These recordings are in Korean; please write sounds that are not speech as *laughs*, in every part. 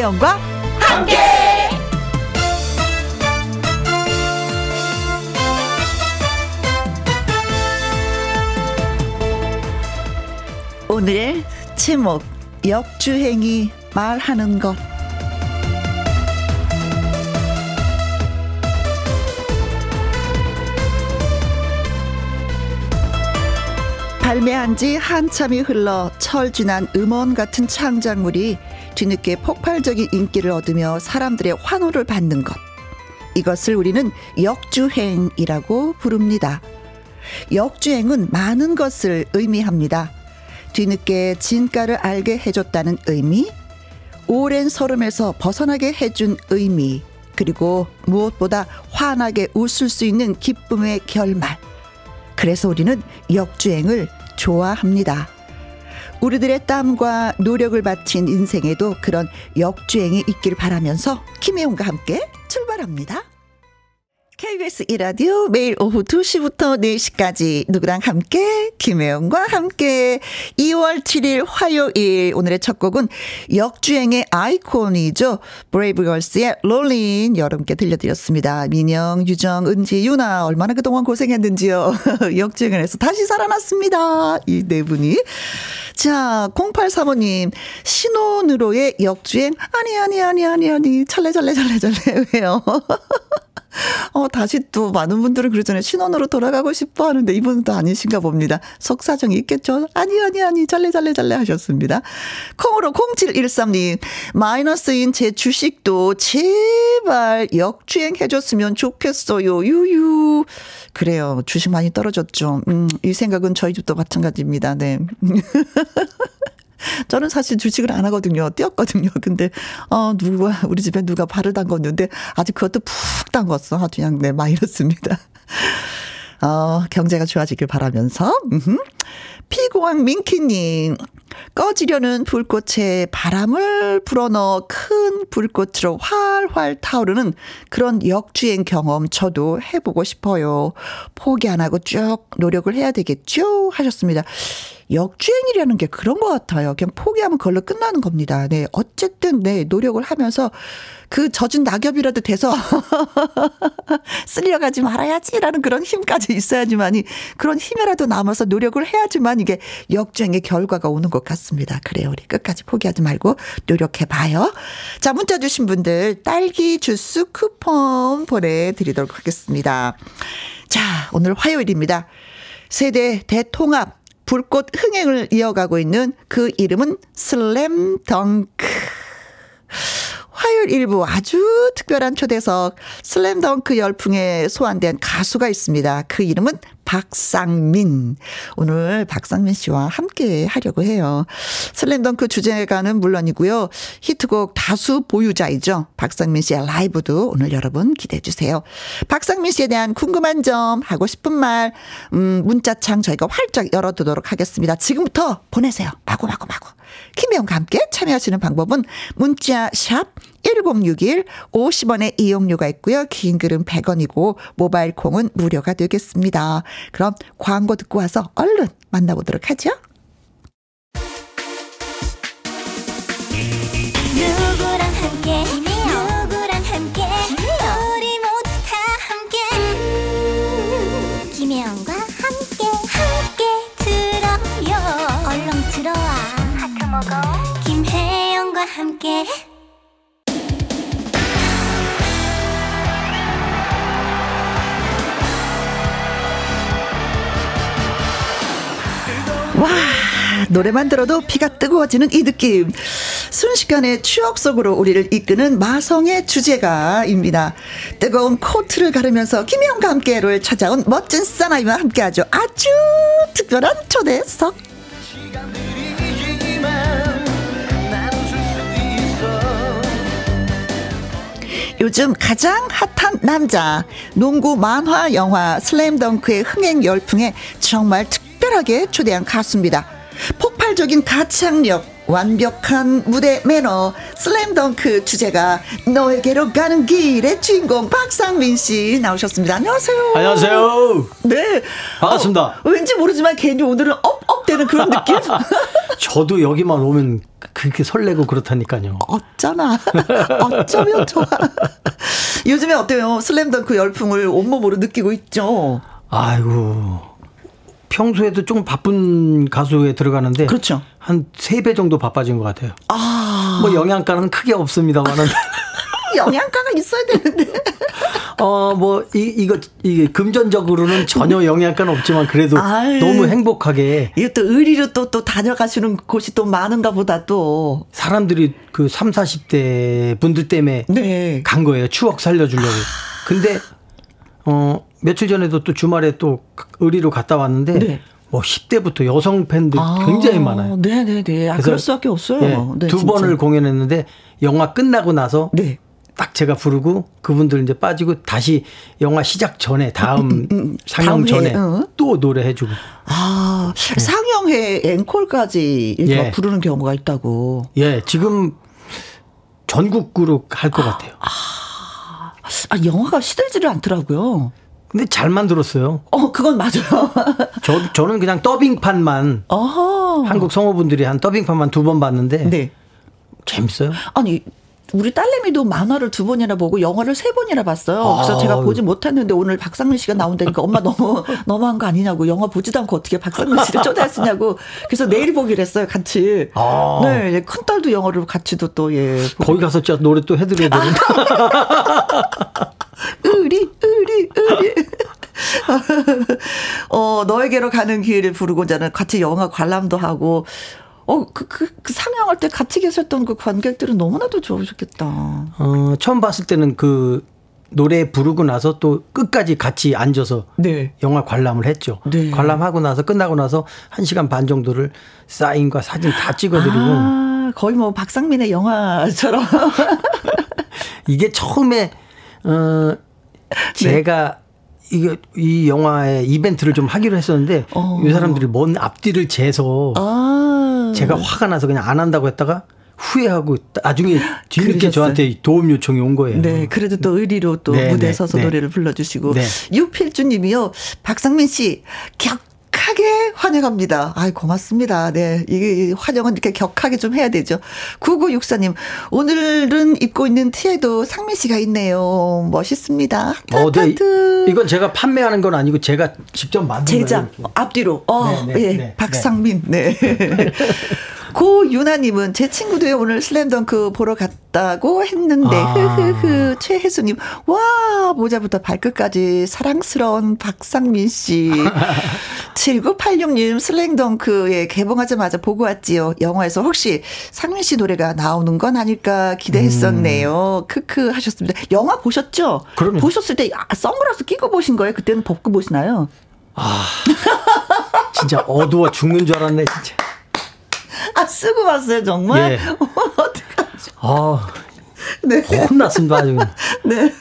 김혜영과 함께. 오늘의 제목 역주행이 말하는 것 발매한 지 한참이 흘러 철진한 음원 같은 창작물이 뒤늦게 폭발적인 인기를 얻으며 사람들의 환호를 받는 것. 이것을 우리는 역주행이라고 부릅니다. 역주행은 많은 것을 의미합니다. 뒤늦게 진가를 알게 해줬다는 의미, 오랜 설움에서 벗어나게 해준 의미, 그리고 무엇보다 환하게 웃을 수 있는 기쁨의 결말. 그래서 우리는 역주행을 좋아합니다. 우리들의 땀과 노력을 바친 인생에도 그런 역주행이 있길 바라면서 김혜영과 함께 출발합니다. KBS 이라디오 매일 오후 2시부터 4시까지 누구랑 함께 김혜영과 함께 2월 7일 화요일 오늘의 첫 곡은 역주행의 아이콘이죠. 브레이브걸스의 롤린 여러분께 들려드렸습니다. 민영, 유정, 은지, 유나 얼마나 그동안 고생했는지요. *laughs* 역주행을 해서 다시 살아났습니다. 이 네 분이. 자, 0835님 신혼으로의 역주행 아니 아니 아니 아니 아니 찰레 찰레 찰레 찰레 *laughs* 왜요? *laughs* 어, 다시 또 많은 분들은 그러잖아요. 신혼으로 돌아가고 싶어 하는데 이분은 또 아니신가 봅니다. 속사정이 있겠죠? 아니, 아니, 아니, 잘래 잘래 잘래 하셨습니다. 콩으로 0713님, 마이너스인 제 주식도 제발 역주행 해줬으면 좋겠어요. 유유. 그래요. 주식 많이 떨어졌죠. 음, 이 생각은 저희 집도 마찬가지입니다. 네. *laughs* *laughs* 저는 사실 주식을 안 하거든요. 띄었거든요. 근데, 어, 누가, 우리 집에 누가 발을 담궜는데, 아직 그것도 푹 담궜어. 아주 그냥, 네, 마이너스입니다. *laughs* 어, 경제가 좋아지길 바라면서, 음흠. 피고왕 민키님, 꺼지려는 불꽃에 바람을 불어넣어 큰 불꽃으로 활활 타오르는 그런 역주행 경험 저도 해보고 싶어요. 포기 안 하고 쭉 노력을 해야 되겠죠? 하셨습니다. 역주행이라는 게 그런 것 같아요. 그냥 포기하면 그걸로 끝나는 겁니다. 네. 어쨌든, 네. 노력을 하면서 그 젖은 낙엽이라도 돼서 *laughs* 쓸려가지 말아야지라는 그런 힘까지 있어야지만이 그런 힘이라도 남아서 노력을 해야지만 이게 역주행의 결과가 오는 것 같습니다. 그래요. 우리 끝까지 포기하지 말고 노력해 봐요. 자, 문자 주신 분들 딸기 주스 쿠폰 보내드리도록 하겠습니다. 자, 오늘 화요일입니다. 세대 대통합 불꽃 흥행을 이어가고 있는 그 이름은 슬램덩크. 화요일 일부 아주 특별한 초대석 슬램덩크 열풍에 소환된 가수가 있습니다. 그 이름은 박상민. 오늘 박상민 씨와 함께 하려고 해요. 슬램덩크 주제가는 물론이고요. 히트곡 다수 보유자이죠. 박상민 씨의 라이브도 오늘 여러분 기대해 주세요. 박상민 씨에 대한 궁금한 점, 하고 싶은 말, 음, 문자창 저희가 활짝 열어두도록 하겠습니다. 지금부터 보내세요. 마구마구 마구. 김혜영과 함께 참여하시는 방법은 문자 샵 1061 50원의 이용료가 있고요. 긴 글은 100원이고 모바일 콩은 무료가 되겠습니다. 그럼 광고 듣고 와서 얼른 만나보도록 하죠. 함께 와, 노래만 들어도 피가 뜨거워지는 이 느낌. 순식간에 추억 속으로 우리를 이끄는 마성의 주제가입니다. 뜨거운 코트를 가르면서 김영과 함께를 찾아온 멋진 사나이와 함께하죠. 아주 특별한 초대석. 요즘 가장 핫한 남자 농구 만화 영화 슬램덩크의 흥행 열풍에 정말 특별하게 초대한 가수입니다. 폭발적인 가창력 완벽한 무대 매너 슬램덩크 주제가 너에게로 가는 길의 주인공 박상민 씨 나오셨습니다. 안녕하세요. 안녕하세요. 네. 반갑습니다. 어, 왠지 모르지만 괜히 오늘은 업업 되는 그런 느낌. *laughs* 저도 여기만 오면 그렇게 설레고 그렇다니까요. 어쩌나. *laughs* 어쩌면 좋아. 요즘에 어때요? 슬램덩크 열풍을 온몸으로 느끼고 있죠. 아이고. 평소에도 좀 바쁜 가수에 들어가는데 그렇죠. 한 세 배 정도 바빠진 것 같아요. 아. 뭐 영양가는 크게 없습니다만은 *laughs* 영양가가 있어야 되는데. *laughs* 어, 뭐, 이, 이거, 이게 금전적으로는 전혀 영향가는 없지만 그래도 아유, 너무 행복하게. 이것도 의리로 또, 또 다녀가시는 곳이 또 많은가 보다 또. 사람들이 그 3, 40대 분들 때문에 네. 간 거예요. 추억 살려주려고. 근데, 어, 며칠 전에도 또 주말에 또 의리로 갔다 왔는데. 네. 뭐 10대부터 여성 팬들 아, 굉장히 많아요. 네네네. 아, 그럴 수밖에 없어요. 예, 네, 두 진짜. 번을 공연했는데 영화 끝나고 나서 네. 딱 제가 부르고 그분들 이제 빠지고 다시 영화 시작 전에 다음 음, 음, 음. 상영 전에 어? 또 노래 해주고. 아 네. 상영회 앵콜까지 예. 부르는 경우가 있다고. 예 지금 전국구로 할 것 같아요. 아, 아 영화가 시들지를 않더라고요. 근데 잘 만들었어요. 어, 그건 맞아요. *laughs* 저, 저는 그냥 더빙판만. 어허. 한국 성우분들이 한 더빙판만 두 번 봤는데. 네. 재밌어요? 아니, 우리 딸내미도 만화를 두 번이나 보고 영화를 세 번이나 봤어요. 그래서 아. 제가 보지 못했는데 오늘 박상민 씨가 나온다니까 엄마 너무 *laughs* 너무한 거 아니냐고 영화 보지도 않고 어떻게 박상민 씨를 초대했으냐고 그래서 내일 보기로 했어요 같이. 아. 네, 큰 딸도 영화를 같이도 또 예. 거기 가서 진짜 노래 또 해드려야 *laughs* 되는데. 의리 의리 의리. 어 너에게로 가는 기회를 부르고자는 같이 영화 관람도 하고 어, 그, 그, 그 상영할 때 같이 계셨던 그 관객들은 너무나도 좋으셨겠다. 어, 처음 봤을 때는 그 노래 부르고 나서 또 끝까지 같이 앉아서 네. 영화 관람을 했죠. 네. 관람하고 나서 끝나고 나서 1시간 반 정도를 사인과 사진 다 찍어드리고. 아, 거의 뭐 박상민의 영화처럼. *laughs* 이게 처음에, 어, 제가 네. 이게 이 영화의 이벤트를 좀 하기로 했었는데 어. 이 사람들이 먼 앞뒤를 재서 아. 제가 화가 나서 그냥 안 한다고 했다가 후회하고 나중에 *gasps* 뒤늦게 저한테 도움 요청이 온 거예요. 네, 그래도 또 의리로 또 네, 무대에 네, 서서 네. 노래를 불러주시고 네. 유필주님이요, 박상민 씨 격. 격하게 환영합니다. 아이, 고맙습니다. 네. 이게 환영은 이렇게 격하게 좀 해야 되죠. 9964님, 오늘은 입고 있는 티에도 상민 씨가 있네요. 멋있습니다. 어, 네. 이건 제가 판매하는 건 아니고 제가 직접 만든 제작, 거예요. 앞뒤로. 어, 네, 네, 예. 네, 박상민. 네. *laughs* 고윤아님은 제 친구도요 오늘 슬램덩크 보러 갔다고 했는데 아. 흐흐흐 최혜수님 와 모자부터 발끝까지 사랑스러운 박상민 씨 *laughs* 7986님 슬램덩크에 개봉하자마자 보고 왔지요 영화에서 혹시 상민 씨 노래가 나오는 건 아닐까 기대했었네요 음. 크크 하셨습니다 영화 보셨죠? 그럼요. 보셨을 때 아, 선글라스 끼고 보신 거예요? 그때는 벗고 보시나요? 아 진짜 어두워 죽는 줄 알았네 진짜. 아, 쓰고 봤어요, 정말? 예. *laughs* 어떡하죠? 아, 네. 혼났습니다, 아주. *laughs* 네.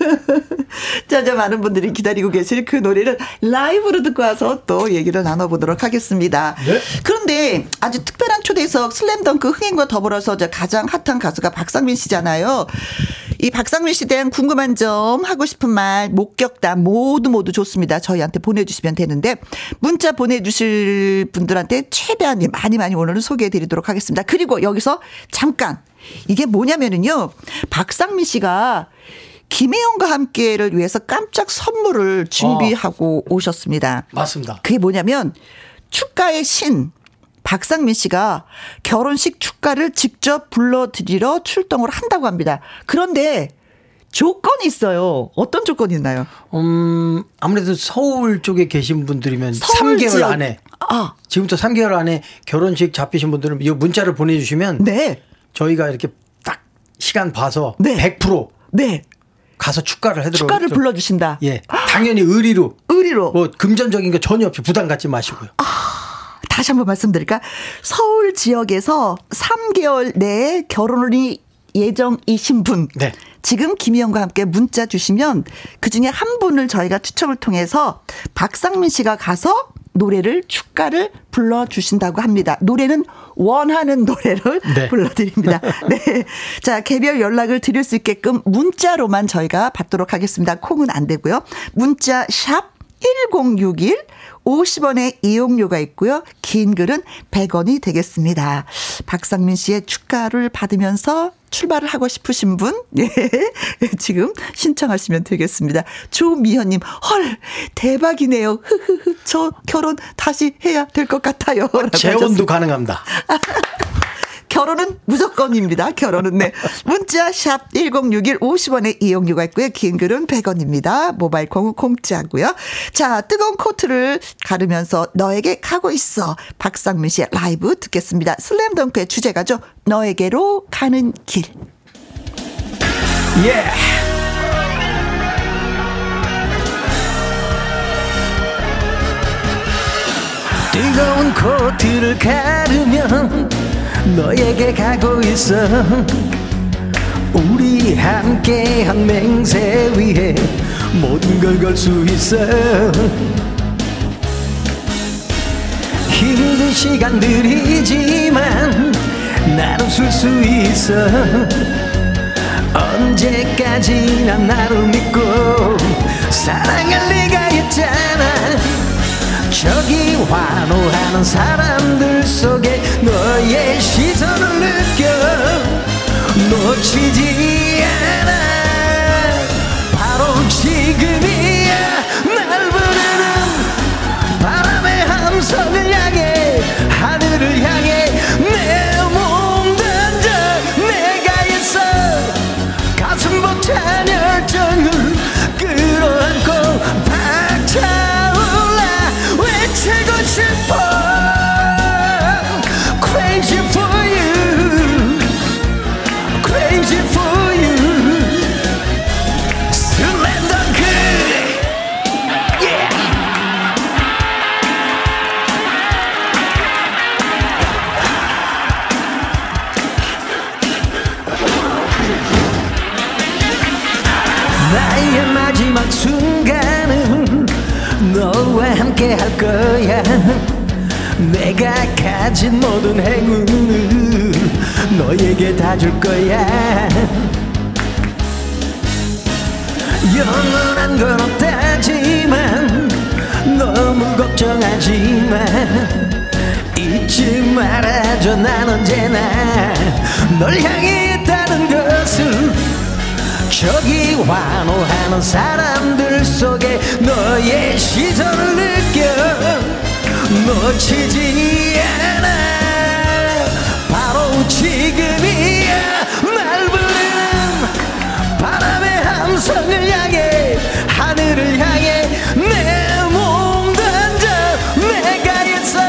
자, 자, 많은 분들이 기다리고 계실 그 노래를 라이브로 듣고 와서 또 얘기를 나눠보도록 하겠습니다. 네. 그런데 아주 특별한 초대석 슬램덩크 흥행과 더불어서 가장 핫한 가수가 박상민 씨잖아요. 이 박상민 씨에 대한 궁금한 점, 하고 싶은 말, 목격담 모두 모두 좋습니다. 저희한테 보내주시면 되는데 문자 보내주실 분들한테 최대한 많이 많이 오늘은 소개해 드리도록 하겠습니다. 그리고 여기서 잠깐 이게 뭐냐면은요. 박상민 씨가 김혜영과 함께를 위해서 깜짝 선물을 준비하고 어. 오셨습니다. 맞습니다. 그게 뭐냐면 축가의 신 박상민 씨가 결혼식 축가를 직접 불러드리러 출동을 한다고 합니다. 그런데 조건이 있어요. 어떤 조건이 있나요? 음, 아무래도 서울 쪽에 계신 분들이면 3개월 지역. 안에 아. 지금부터 3개월 안에 결혼식 잡히신 분들은 이 문자를 보내 주시면 네. 저희가 이렇게 딱 시간 봐서 네. 100% 네. 가서 축가를 해드려 축가를 불러 주신다. 예, 당연히 의리로. 의리로. 뭐 금전적인 거 전혀 없이 부담 갖지 마시고요. 아, 다시 한번 말씀드릴까? 서울 지역에서 3개월 내에 결혼이 예정이신 분. 네. 지금 김희영과 함께 문자 주시면 그 중에 한 분을 저희가 추첨을 통해서 박상민 씨가 가서 노래를 축가를 불러 주신다고 합니다. 노래는 원하는 노래를 *laughs* 네. 불러드립니다. 네. 자, 개별 연락을 드릴 수 있게끔 문자로만 저희가 받도록 하겠습니다. 콩은 안 되고요. 문자 샵 1061 50원의 이용료가 있고요. 긴 글은 100원이 되겠습니다. 박상민 씨의 축가를 받으면서 출발을 하고 싶으신 분, 예, *laughs* 지금 신청하시면 되겠습니다. 조미현님, 헐, 대박이네요. 흐흐흐, 저 결혼 다시 해야 될 것 같아요. 재혼도 가능합니다. *laughs* 결혼은 무조건입니다. 결혼은 네. 문자 샵 1061 50원의 이용료가 있고요. 긴 글은 100원입니다. 모바일 콩은 공짜고요. 자, 뜨거운 코트를 가르면서 너에게 가고 있어. 박상민 씨의 라이브 듣겠습니다. 슬램덩크의 주제가죠. 너에게로 가는 길. 예. Yeah. 뜨거운 코트를 가르면 너에게 가고 있어. 우리 함께 한 맹세 위에 모든 걸 걸 수 있어. 힘든 시간들이지만 나는 쓸수 있어. 언제까지나 나를 믿고 사랑할 리가 있잖아. 저기 환호하는 사람들 속에 너의 시선을 느껴 놓치지 않아. 바로 지금이 내가 가진 모든 행운을 너에게 다 줄 거야. 영원한 건 없다지만 너무 걱정하지 마 잊지 말아줘 난 언제나. 널 향해 있다는 것을 저기 환호하는 사람들 속에 너의 시선을 느껴 놓치지 않아 바로 지금이야. 날 부르는 바람의 함성을 향해 하늘을 향해 내 몸 던져 내가 있어.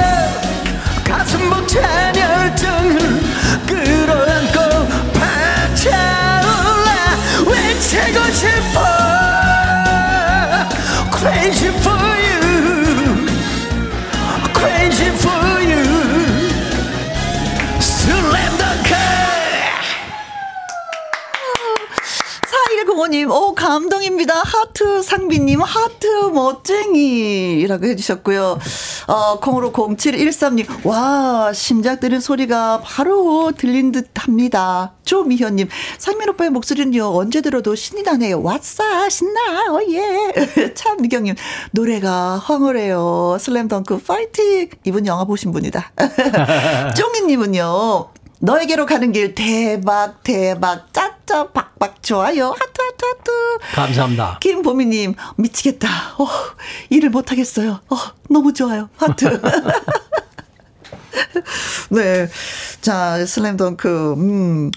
가슴 벅찬 열정을 끌어안고 박차올라. 외치고 싶어. Crazy for 4105님, 오, 감동입니다. 하트 상비님, 하트 멋쟁이 라고 해주셨고요. 어, 콩으로 0713님, 와, 심장 뛰는 소리가 바로 들린 듯 합니다. 조미현님, 상민 오빠의 목소리는요, 언제 들어도 신이 나네요. 왓싸, 신나, 어, 예. *laughs* 참미경님, 노래가 황홀해요. 슬램덩크 파이팅! 이분 영화 보신 분이다. *laughs* *laughs* 쫑이님은요, 너에게로 가는 길 대박 대박 짜짜 박박 좋아요. 하트 하트 하트. 감사합니다. 김보미님 미치겠다. 어, 일을 못하겠어요. 어, 너무 좋아요. 하트. *laughs* 네 자 슬램덩크. 음.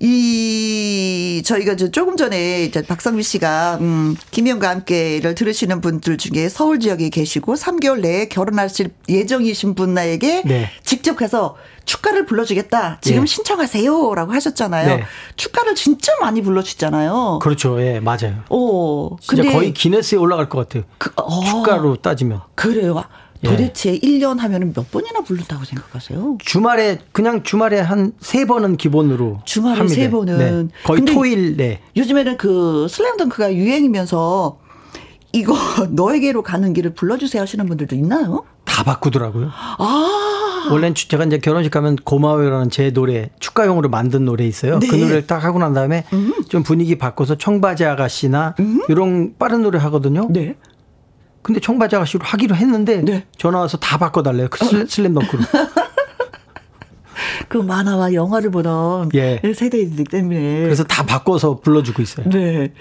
이 저희가 저 조금 전에 이제 박성미 씨가 음 김희영과 함께를 들으시는 분들 중에 서울 지역에 계시고 3개월 내에 결혼하실 예정이신 분에게 네. 직접 가서 축가를 불러주겠다. 지금 네. 신청하세요라고 하셨잖아요. 네. 축가를 진짜 많이 불러주잖아요. 그렇죠. 예, 맞아요. 오, 진짜 근데 거의 기네스에 올라갈 것 같아요. 그, 어, 축가로 따지면. 그래요. 예. 도대체 예. 1년 하면은 몇 번이나 부른다고 생각하세요? 주말에 그냥 주말에 한 세 번은 기본으로 주말에 합니다. 세 번은 네. 거의 토일 네. 요즘에는 그 슬램덩크가 유행이면서 이거 *laughs* 너에게로 가는 길을 불러주세요 하시는 분들도 있나요? 다 바꾸더라고요. 아. 원래는 제가 이제 결혼식 가면 고마워요라는 제 노래 축가용으로 만든 노래 있어요. 그 네. 그 노래를 딱 하고 난 다음에 음. 좀 분위기 바꿔서 청바지 아가씨나 음. 이런 빠른 노래 하거든요. 네. 근데 청바지 아가씨로 하기로 했는데 네. 전화 와서 다 바꿔달래요. 그 슬, 슬램덩크로. *laughs* 그 만화와 영화를 보던 예. 세대이기 때문에. 그래서 다 바꿔서 불러주고 있어요. 네.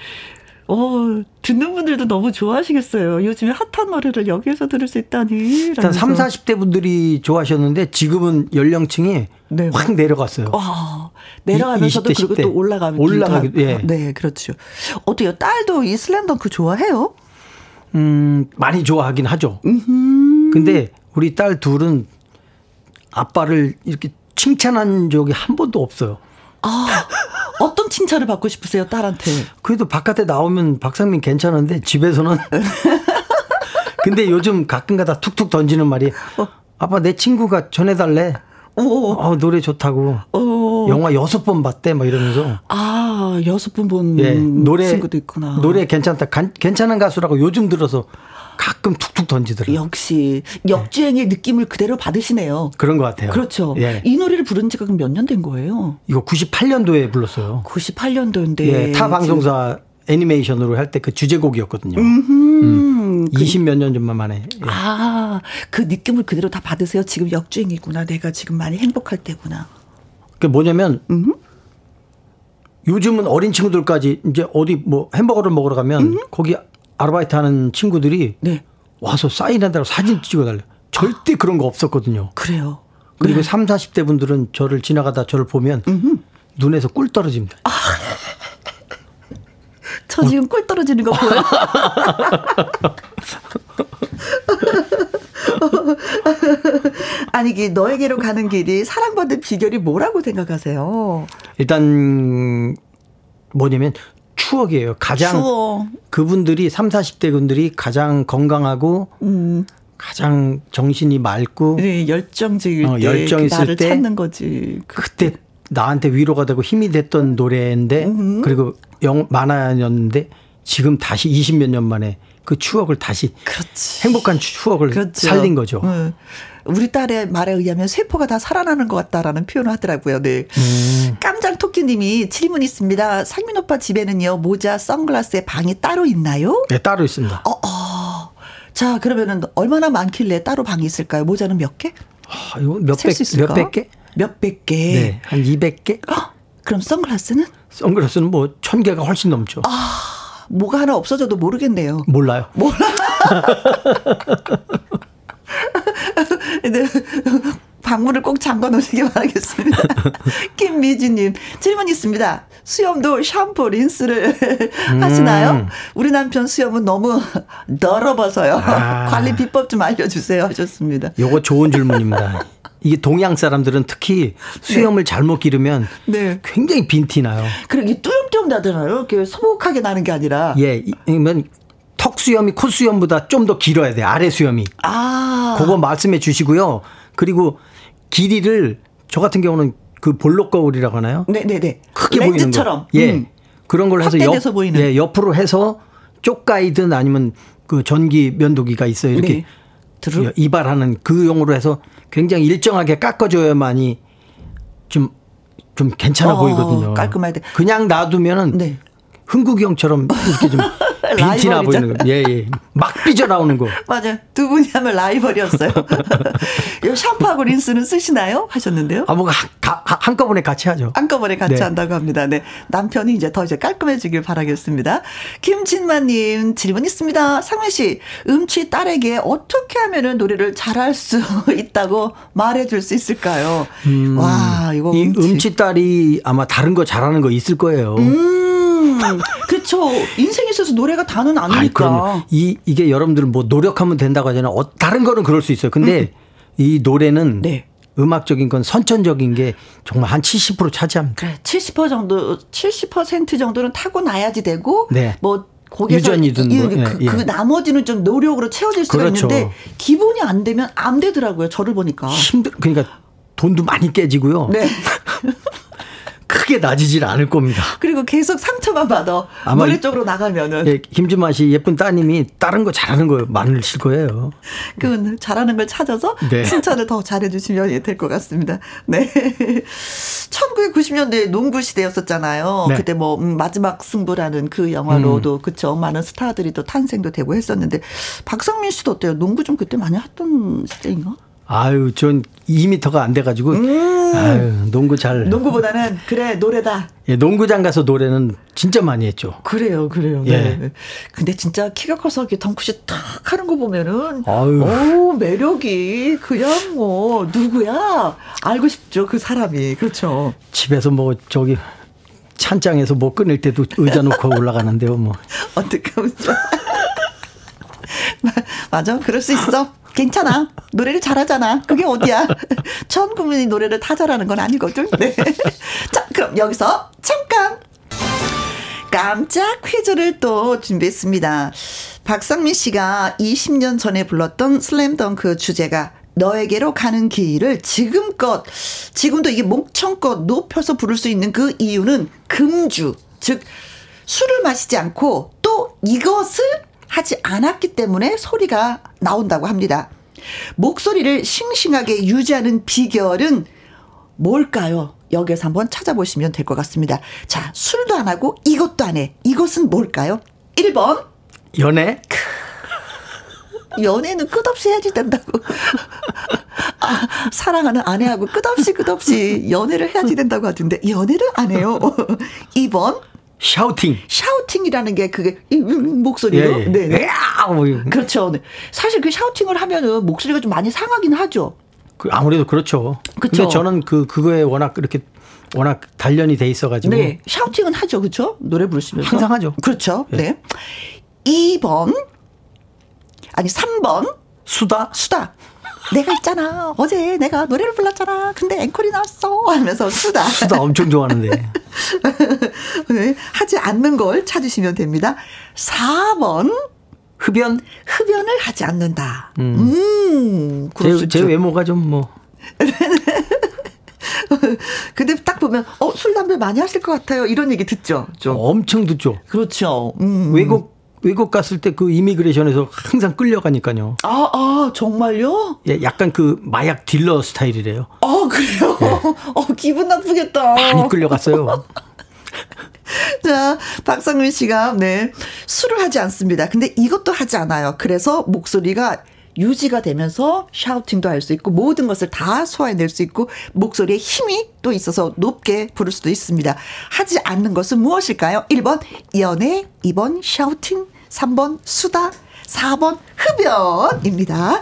어, 듣는 분들도 너무 좋아하시겠어요. 요즘에 핫한 노래를 여기에서 들을 수 있다니. 일단 3, 40대 분들이 좋아하셨는데 지금은 연령층이 네. 확 내려갔어요. 아, 내려가면서도 20대, 그리고 또 올라가면 올라가기 예. 네, 그렇죠. 어때요? 딸도 이 슬램덩크 좋아해요? 음, 많이 좋아하긴 하죠. 음흠. 근데 우리 딸 둘은 아빠를 이렇게 칭찬한 적이 한 번도 없어요. 아, 어떤 칭찬을 받고 싶으세요, 딸한테? 그래도 바깥에 나오면 박상민 괜찮은데 집에서는 *laughs* 근데 요즘 가끔가다 툭툭 던지는 말이 어. 아빠 내 친구가 전해달래. 오. 어, 노래 좋다고. 오. 영화 여섯 번 봤대, 막 이러면서. 아, 여섯 번 본. 예, 노래. 친구도 있구나. 노래 괜찮다. 간, 괜찮은 가수라고 요즘 들어서 가끔 툭툭 던지더라고요. 역시 역주행의 네. 느낌을 그대로 받으시네요. 그런 것 같아요. 그렇죠. 예. 이 노래를 부른 지가 몇년 된 거예요? 이거 98년도에 불렀어요. 98년도인데. 예, 타 방송사 애니메이션으로 할 때 그 주제곡이었거든요. 음, 20몇 년 전만 만에. 예. 아, 그 느낌을 그대로 다 받으세요. 지금 역주행이구나. 내가 지금 많이 행복할 때구나. 그 뭐냐면 음흠. 요즘은 어린 친구들까지 이제 어디 뭐 햄버거를 먹으러 가면 음흠. 거기 아르바이트 하는 친구들이 네. 와서 사인한다고 사진 찍어달래. 절대 아. 그런 거 없었거든요. 그래요. 그리고 네. 3, 40대 분들은 저를 지나가다 저를 보면 음흠. 눈에서 꿀 떨어집니다. 아. 저 지금 꿀 떨어지는 거 보여요? *laughs* 아니, 이 너에게로 가는 길이 사랑받는 비결이 뭐라고 생각하세요? 일단 뭐냐면 추억이에요. 가장 추억. 그분들이 3, 40대 분들이 가장 건강하고 음. 가장 정신이 맑고 네, 열정적일 어, 열정 있을 나를 때 찾는 거지. 그때. 그때 나한테 위로가 되고 힘이 됐던 노래인데 음. 그리고 영 만화였는데 지금 다시 20몇 년 만에 그 추억을 다시 그렇지. 행복한 추억을 그렇죠. 살린 거죠. 네. 우리 딸의 말에 의하면 세포가 다 살아나는 것 같다라는 표현을 하더라고요. 네. 음. 깜장 토끼님이 질문 있습니다. 상민 오빠 집에는요 모자, 선글라스에 방이 따로 있나요? 네, 따로 있습니다. 어, 어. 자 그러면은 얼마나 많길래 따로 방이 있을까요? 모자는 몇 개? 아, 이거 몇백 몇백 개? 몇백 개. 네, 한 200개? 어? 그럼 선글라스는? 선글라스는 뭐천 개가 훨씬 넘죠. 아, 뭐가 하나 없어져도 모르겠네요. 몰라요. 몰라. *laughs* *laughs* 네. 방문을 꼭 잠궈 놓으시기 바라겠습니다. *laughs* 김미주님, 질문 있습니다. 수염도 샴푸, 린스를 *laughs* 음. 하시나요? 우리 남편 수염은 너무 더러워서요. 아. 관리 비법 좀 알려주세요. 하셨습니다. 요거 좋은 질문입니다. 이게 동양 사람들은 특히 수염을 네. 잘못 기르면 네. 굉장히 빈티 나요. 그리고 뚜염뚜염 나잖아요. 이렇게 소복하게 나는 게 아니라. 예, 이면 턱 수염이 코 수염보다 좀 더 길어야 돼. 아래 수염이. 아. 그거 말씀해 주시고요. 그리고 길이를 저 같은 경우는 그 볼록 거울이라고 하나요? 네, 네, 네. 크게 렌즈처럼. 보이는 거. 예. 음. 그런 걸 해서 옆, 보이는. 예, 옆으로 해서 쪽가이든 아니면 그 전기 면도기가 있어요. 이렇게 네. 이발하는 그 용으로 해서 굉장히 일정하게 깎아줘야만이 좀, 좀 괜찮아 어, 보이거든요. 깔끔할 때. 그냥 놔두면은 네. 흥국이 형처럼 이렇게 좀 *laughs* 빈티나 보이는 거. 예, 예. 막 삐져 나오는 거. *laughs* 맞아요. 두 분이 하면 라이벌이었어요. *laughs* 이 샴푸하고 린스는 쓰시나요? 하셨는데요. 아, 뭐, 가, 한꺼번에 같이 하죠. 한꺼번에 같이 네. 한다고 합니다. 네. 남편이 이제 더 이제 깔끔해지길 바라겠습니다. 김진만님 질문 있습니다. 상민 씨, 음치 딸에게 어떻게 하면은 노래를 잘할 수 *laughs* 있다고 말해줄 수 있을까요? 음, 와, 이거. 이 음치. 음치 딸이 아마 다른 거 잘하는 거 있을 거예요. 음. 그렇죠. 인생에 있어서 노래가 다는 아니니까. 이 이게 여러분들은 뭐 노력하면 된다고 하잖아요. 어, 다른 거는 그럴 수 있어요. 근데 음. 이 노래는 네. 음악적인 건 선천적인 게 정말 한 70% 차지합니다. 그래, 70% 정도, 70% 정도는 타고 나야지 되고, 네. 뭐 거기서 유전이든 뭐, 그, 예, 예. 그 나머지는 좀 노력으로 채워질 수가 그렇죠. 있는데 기본이 안 되면 안 되더라고요. 저를 보니까 힘들. 그러니까 돈도 많이 깨지고요. 네. *laughs* 크게 낮아질 않을 겁니다. 그리고 계속 상처만 받아. 아마 노래 쪽으로 나가면은. 예, 김준만 씨 예쁜 따님이 다른 거 잘하는 거 많으실 거예요. 그 잘하는 걸 찾아서 네. 칭찬을 더 잘해주시면 될 것 같습니다. 네. *laughs* 1990년대 농구 시대였었잖아요. 네. 그때 뭐 음, 마지막 승부라는 그 영화로도 음. 그쵸 많은 스타들이 또 탄생도 되고 했었는데 박성민 씨도 어때요? 농구 좀 그때 많이 했던 시대인가? 아유, 전 2미터가 안 돼가지고, 음. 아유, 농구 잘. 농구보다는, 그래, 노래다. 예, 농구장 가서 노래는 진짜 많이 했죠. 그래요, 그래요. 예. 네. 근데 진짜 키가 커서 이렇게 덩크슛 탁 하는 거 보면은, 아유. 오, 매력이 그냥 뭐, 누구야? 알고 싶죠, 그 사람이. 그렇죠. 집에서 뭐, 저기, 찬장에서 뭐 끊을 때도 의자 놓고 올라가는데요, 뭐. 어떻게 하면 좋 맞아, 그럴 수 있어. 괜찮아. 노래를 잘하잖아. 그게 어디야. *laughs* 전 국민이 노래를 다 잘하는 건 아니거든. 네. *laughs* 자, 그럼 여기서 잠깐. 깜짝 퀴즈를 또 준비했습니다. 박상민 씨가 20년 전에 불렀던 슬램덩크 주제가 너에게로 가는 길을 지금껏, 지금도 이게 목청껏 높여서 부를 수 있는 그 이유는 금주, 즉, 술을 마시지 않고 또 이것을 하지 않았기 때문에 소리가 나온다고 합니다. 목소리를 싱싱하게 유지하는 비결은 뭘까요? 여기에서 한번 찾아보시면 될 것 같습니다. 자, 술도 안 하고 이것도 안 해. 이것은 뭘까요? 1번. 연애? 연애는 끝없이 해야지 된다고. 아, 사랑하는 아내하고 끝없이 끝없이 연애를 해야지 된다고 하던데 연애를 안 해요. 2번. 샤우팅. 샤우팅이라는 게 그게 목소리로. 예, 예. 네. 네. 뭐 그렇죠. 네. 사실 그 샤우팅을 하면은 목소리가 좀 많이 상하긴 하죠. 그 아무래도 그렇죠. 그렇죠. 근데 저는 그 그거에 워낙 이렇게 워낙 단련이 돼 있어가지고. 네. 샤우팅은 하죠, 그렇죠? 노래 부르시면서. 항상 하죠. 그렇죠. 네. 네. 2번 아니 3번 수다. 수다. 내가 있잖아. 어제 내가 노래를 불렀잖아. 근데 앵콜이 나왔어. 하면서 수다. 수다 엄청 좋아하는데. *laughs* 네, 하지 않는 걸 찾으시면 됩니다. 4번. 흡연? 흡연을 하지 않는다. 음. 음 제, 제 외모가 좀 뭐. *laughs* 근데 딱 보면, 어, 술, 담배 많이 하실 것 같아요. 이런 얘기 듣죠? 좀. 엄청 듣죠. 그렇죠. 음. 외국 외국 갔을 때 그 이미그레이션에서 항상 끌려가니까요. 아, 아, 정말요? 예, 약간 그 마약 딜러 스타일이래요. 아, 그래요? 예. 어, 기분 나쁘겠다. 많이 끌려갔어요. *laughs* 자, 박상민 씨가, 네, 술을 하지 않습니다. 근데 이것도 하지 않아요. 그래서 목소리가 유지가 되면서 샤우팅도 할 수 있고 모든 것을 다 소화해낼 수 있고 목소리에 힘이 또 있어서 높게 부를 수도 있습니다. 하지 않는 것은 무엇일까요? 1번 연애, 2번 샤우팅, 3번 수다, 4번 흡연입니다.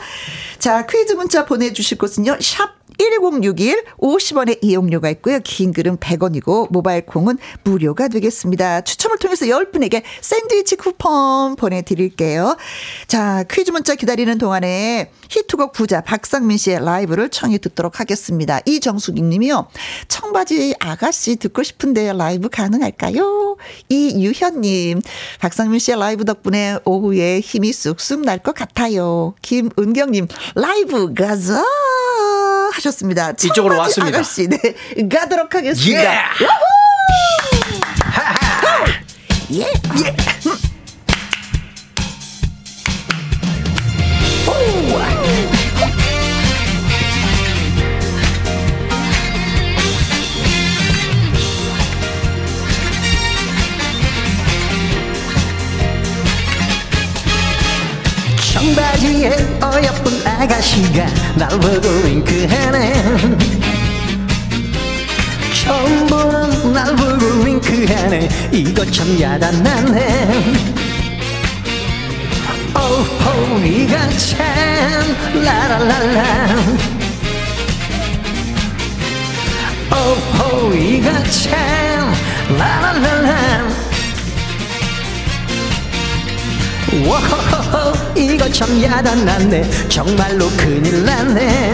자, 퀴즈 문자 보내주실 곳은요. 샵 1061 50원의 이용료가 있고요. 긴 글은 100원이고 모바일 콩은 무료가 되겠습니다. 추첨을 통해서 10분에게 샌드위치 쿠폰 보내드릴게요. 자 퀴즈 문자 기다리는 동안에 히트곡 부자 박상민 씨의 라이브를 청해 듣도록 하겠습니다. 이정숙 님이요. 청바지 아가씨 듣고 싶은데 라이브 가능할까요? 이유현 님 박상민 씨의 라이브 덕분에 오후에 힘이 쑥쑥 날 것 같아요. 김은경 님 라이브 가자 하셨습니다. 이쪽으로 왔습니다. 아가씨, 네. 가도록 하겠습니다. 예! 예! 예! 청바지에 어여쁜 아가씨가 날 보고 윙크하네 처음 보는 날 보고 윙크하네 이거 참 야단나네 오호 이가 참. 라라라라. 오호 이가 참. 라라라라 이거 참 야단났네. 정말로 큰일 났네.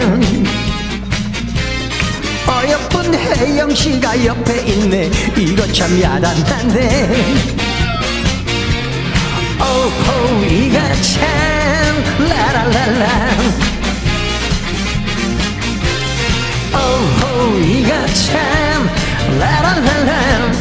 어여쁜 혜영씨가 옆에 있네. 이거 참 야단났네. 오호 이거 참. 라라라라. 오호 이거 참. 라라라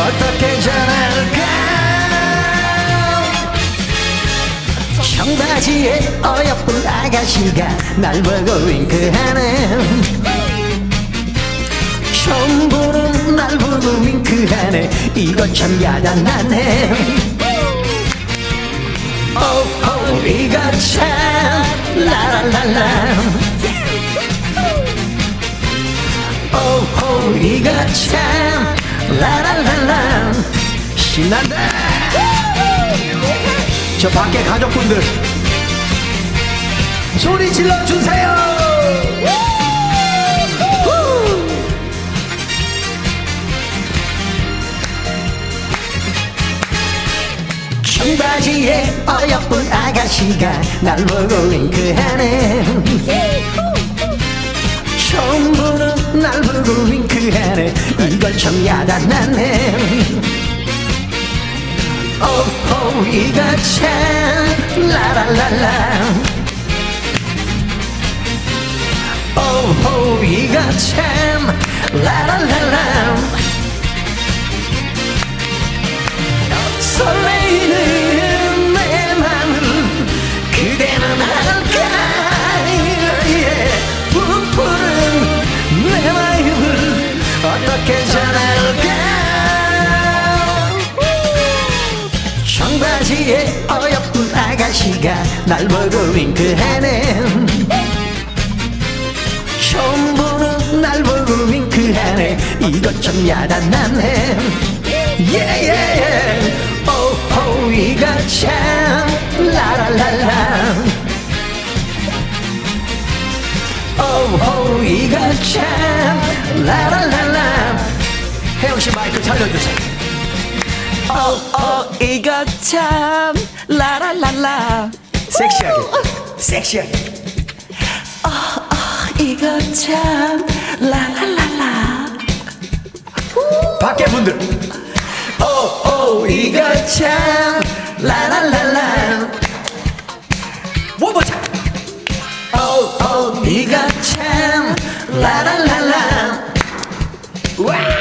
어떻게 전할까? 청바지에 어여쁜 아가씨가 날 보고 윙크하네. 처음 보는 날 보고 윙크하네. 이건 참 야단나네. 오오 이건 참 라라라라. 오호 이거 참 라라라. 신난다 저 밖에 가족분들 소리 질러 주세요. 청바지에 어여쁜 아가씨가 날 보고 윙크하네. 처음 보는 날 보고 윙크하네. 이걸 참 야단나네 오호 이거 참 라라라라 오호 이거 참 라라라라 설레 청바지에 어여쁜 아가씨가 날 보고 윙크하네. 처음 보는 날 보고 윙크하네. 이것 좀 야단나네. 예예 오호 이거 참. 라라라라. 오호 이거 참. 라라라라. 혜영씨 마이크 살려주세요 어, 이거 참, 라라라라. 섹시하게. 섹시하게. 이거 참, 라라라라. 밖에 분들. 오오 이거 참 라라라라. 원more time 오오 이거 참 라라라라. 와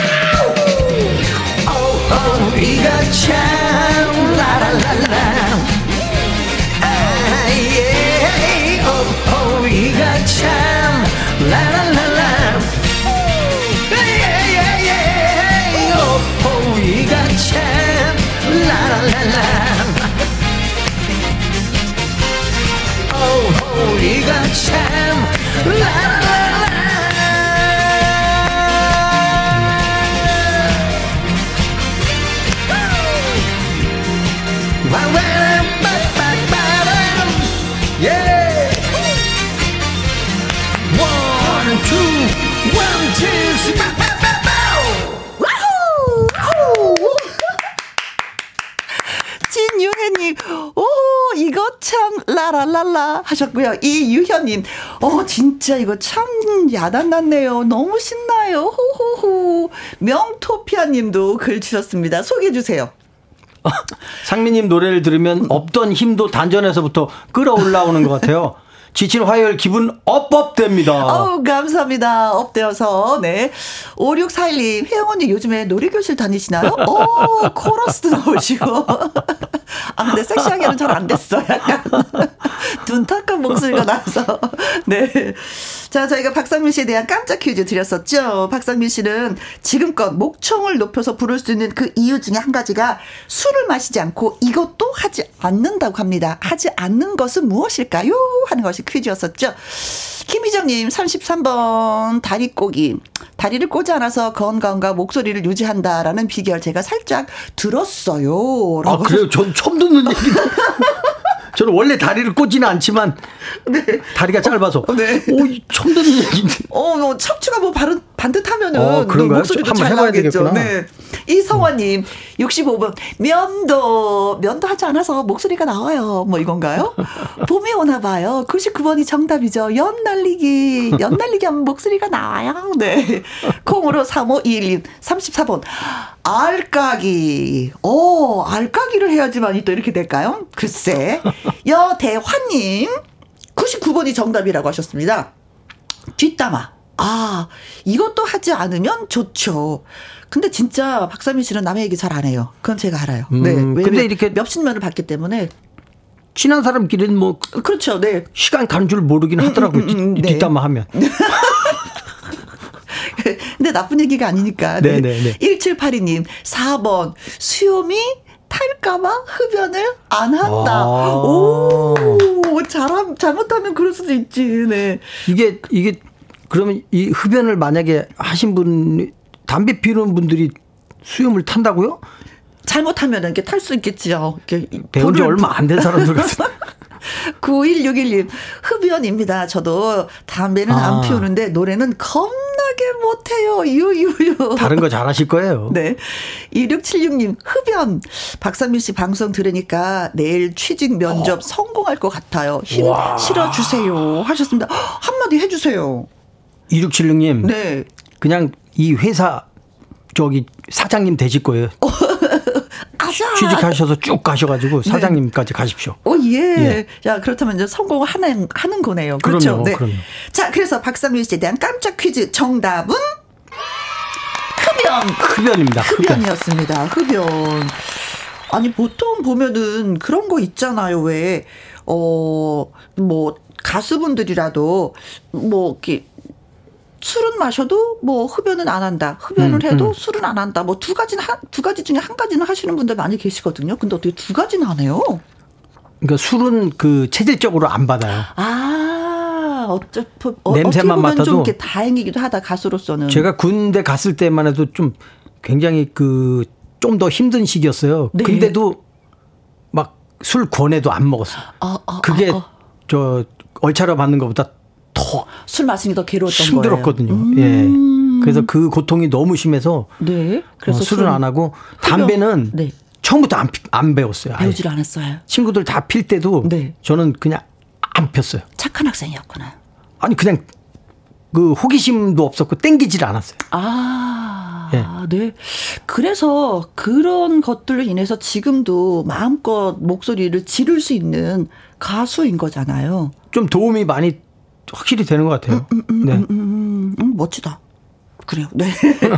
라라라라 하셨고요. 이유현님, 어, 진짜 이거 참 야단났네요. 너무 신나요. 호호호. 명토피아 님도 글 주셨습니다. 소개해주세요. *laughs* 상민님 노래를 들으면 없던 힘도 단전에서부터 끌어올라오는 것 같아요. 지친 화요일 기분 up up 됩니다. 어우, 감사합니다. up되어서, 네. 5641님, 혜영 언니 요즘에 놀이교실 다니시나요? 오, 코러스도 나오시고. 아, 근데 섹시하게는 잘 안 됐어. 약간. *laughs* 둔탁한 목소리가 나서. 네. 자, 저희가 박상민 씨에 대한 깜짝 퀴즈 드렸었죠. 박상민 씨는 지금껏 목청을 높여서 부를 수 있는 그 이유 중에 한 가지가 술을 마시지 않고 이것도 하지 않는다고 합니다. 하지 않는 것은 무엇일까요? 하는 것이 퀴즈였었죠. 김희정님 33번 다리꼬기 다리를 꼬지 않아서 건강과 목소리를 유지한다라는 비결 제가 살짝 들었어요. 아, 그래요? 전 처음 듣는 얘기다. *laughs* 저는 원래 다리를 꽂지는 않지만 다리가 짧아서. 네. 오 처음 듣는 얘기인데. 어, 뭐 척추가 뭐 바른 반듯하면은 어? 목소리도 잘 나겠죠. 네. 이성화님 65번 면도 면도 하지 않아서 목소리가 나와요. 뭐 이건가요? *laughs* 봄이 오나 봐요. 99번이 정답이죠. 연 날리기 연 날리기 하면 목소리가 나와요. 네. 콩으로 3521님 34번 알까기. 오 알까기를 해야지만이 또 이렇게 될까요? 글쎄 여대환님 99번이 정답이라고 하셨습니다. 뒷담화. 아, 이것도 하지 않으면 좋죠. 근데 진짜 박사민 씨는 남의 얘기 잘 안 해요. 그건 제가 알아요. 네. 음, 왜, 근데 왜 이렇게- 몇십 년을 봤기 때문에 친한 사람끼리는 뭐 그렇죠. 네. 시간 가는 줄 모르긴 하더라고요. 음, 음, 음, 네. 뒷담화 하면. *laughs* 근데 나쁜 얘기가 아니니까. 네. 네네네. 1782님, 4번. 수염이 탈까봐 흡연을 안 한다. 아~ 오, 잘함, 잘못하면 그럴 수도 있지. 네. 이게, 이게, 그러면 이 흡연을 만약에 하신 분, 담배 피우는 분들이 수염을 탄다고요? 잘못하면 이렇게 탈 수 있겠지요. 배운 지 얼마 안 된 사람들 같은. 9161님, *laughs* 흡연입니다. 저도 담배는 아. 안 피우는데 노래는 겁나게 못해요. 유유유. 다른 거 잘하실 거예요. *laughs* 네. 2676님, 흡연. 박상민 씨 방송 들으니까 내일 취직 면접 어. 성공할 것 같아요. 힘 와. 실어주세요. 하셨습니다. *gasps* 한마디 해주세요. 2676님. 네. 그냥 이 회사 저기 사장님 되실 거예요. *laughs* 아자. 취직하셔서 쭉 가셔가지고 네. 사장님까지 네. 가십시오. 오, 예. 예. 자, 그렇다면 이제 성공하는, 하는 거네요. 그렇죠. 그럼요, 네. 그럼요. 자, 그래서 박상민 씨에 대한 깜짝 퀴즈 정답은 흡연. 흡연입니다. 흡연이었습니다. 흡연. 아니, 보통 보면은 그런 거 있잖아요. 왜, 어, 뭐, 가수분들이라도 뭐, 이렇게 술은 마셔도 뭐 흡연은 안 한다. 흡연을 음, 해도 음. 술은 안 한다. 뭐 두 가지는 한, 두 가지 중에 한 가지는 하시는 분들 많이 계시거든요. 근데 어떻게 두 가지는 안 해요? 그러니까 술은 그 체질적으로 안 받아요. 아, 어쩌 어, 냄새만 맡아도 좀 이렇게 다행이기도 하다 가수로서는. 제가 군대 갔을 때만 해도 좀 굉장히 그 좀 더 힘든 시기였어요. 네. 근데도 막 술 권해도 안 먹었어요. 아, 아, 그게 아, 아. 저 얼차려 받는 것보다 더 술 마시는 게 더 괴로웠던 힘들었거든요. 음. 예. 그래서 그 고통이 너무 심해서 네. 그래서 어, 술은 안 하고 담배는 네. 처음부터 안, 안 배웠어요. 배우질 않았어요. 친구들 다 필 때도 네. 저는 그냥 안 폈어요. 착한 학생이었구나. 아니 그냥 그 호기심도 없었고 땡기질 않았어요. 아, 예. 네. 그래서 그런 것들로 인해서 지금도 마음껏 목소리를 지를 수 있는 가수인 거잖아요. 좀 도움이 많이 확실히 되는 것 같아요. 음, 음, 음 네. 음, 음, 멋지다. 그래요. 네.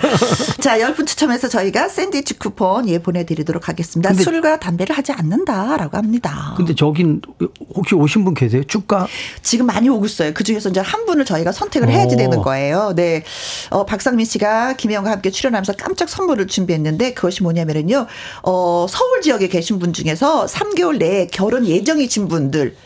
*laughs* 자, 10분 추첨해서 저희가 샌드위치 쿠폰 예 보내드리도록 하겠습니다. 술과 담배를 하지 않는다라고 합니다. 근데 저긴 혹시 오신 분 계세요? 축가? 지금 많이 오고 있어요. 그 중에서 이제 한 분을 저희가 선택을 해야지 되는 어. 거예요. 네. 어, 박상민 씨가 김혜영과 함께 출연하면서 깜짝 선물을 준비했는데 그것이 뭐냐면은요. 어, 서울 지역에 계신 분 중에서 3개월 내에 결혼 예정이신 분들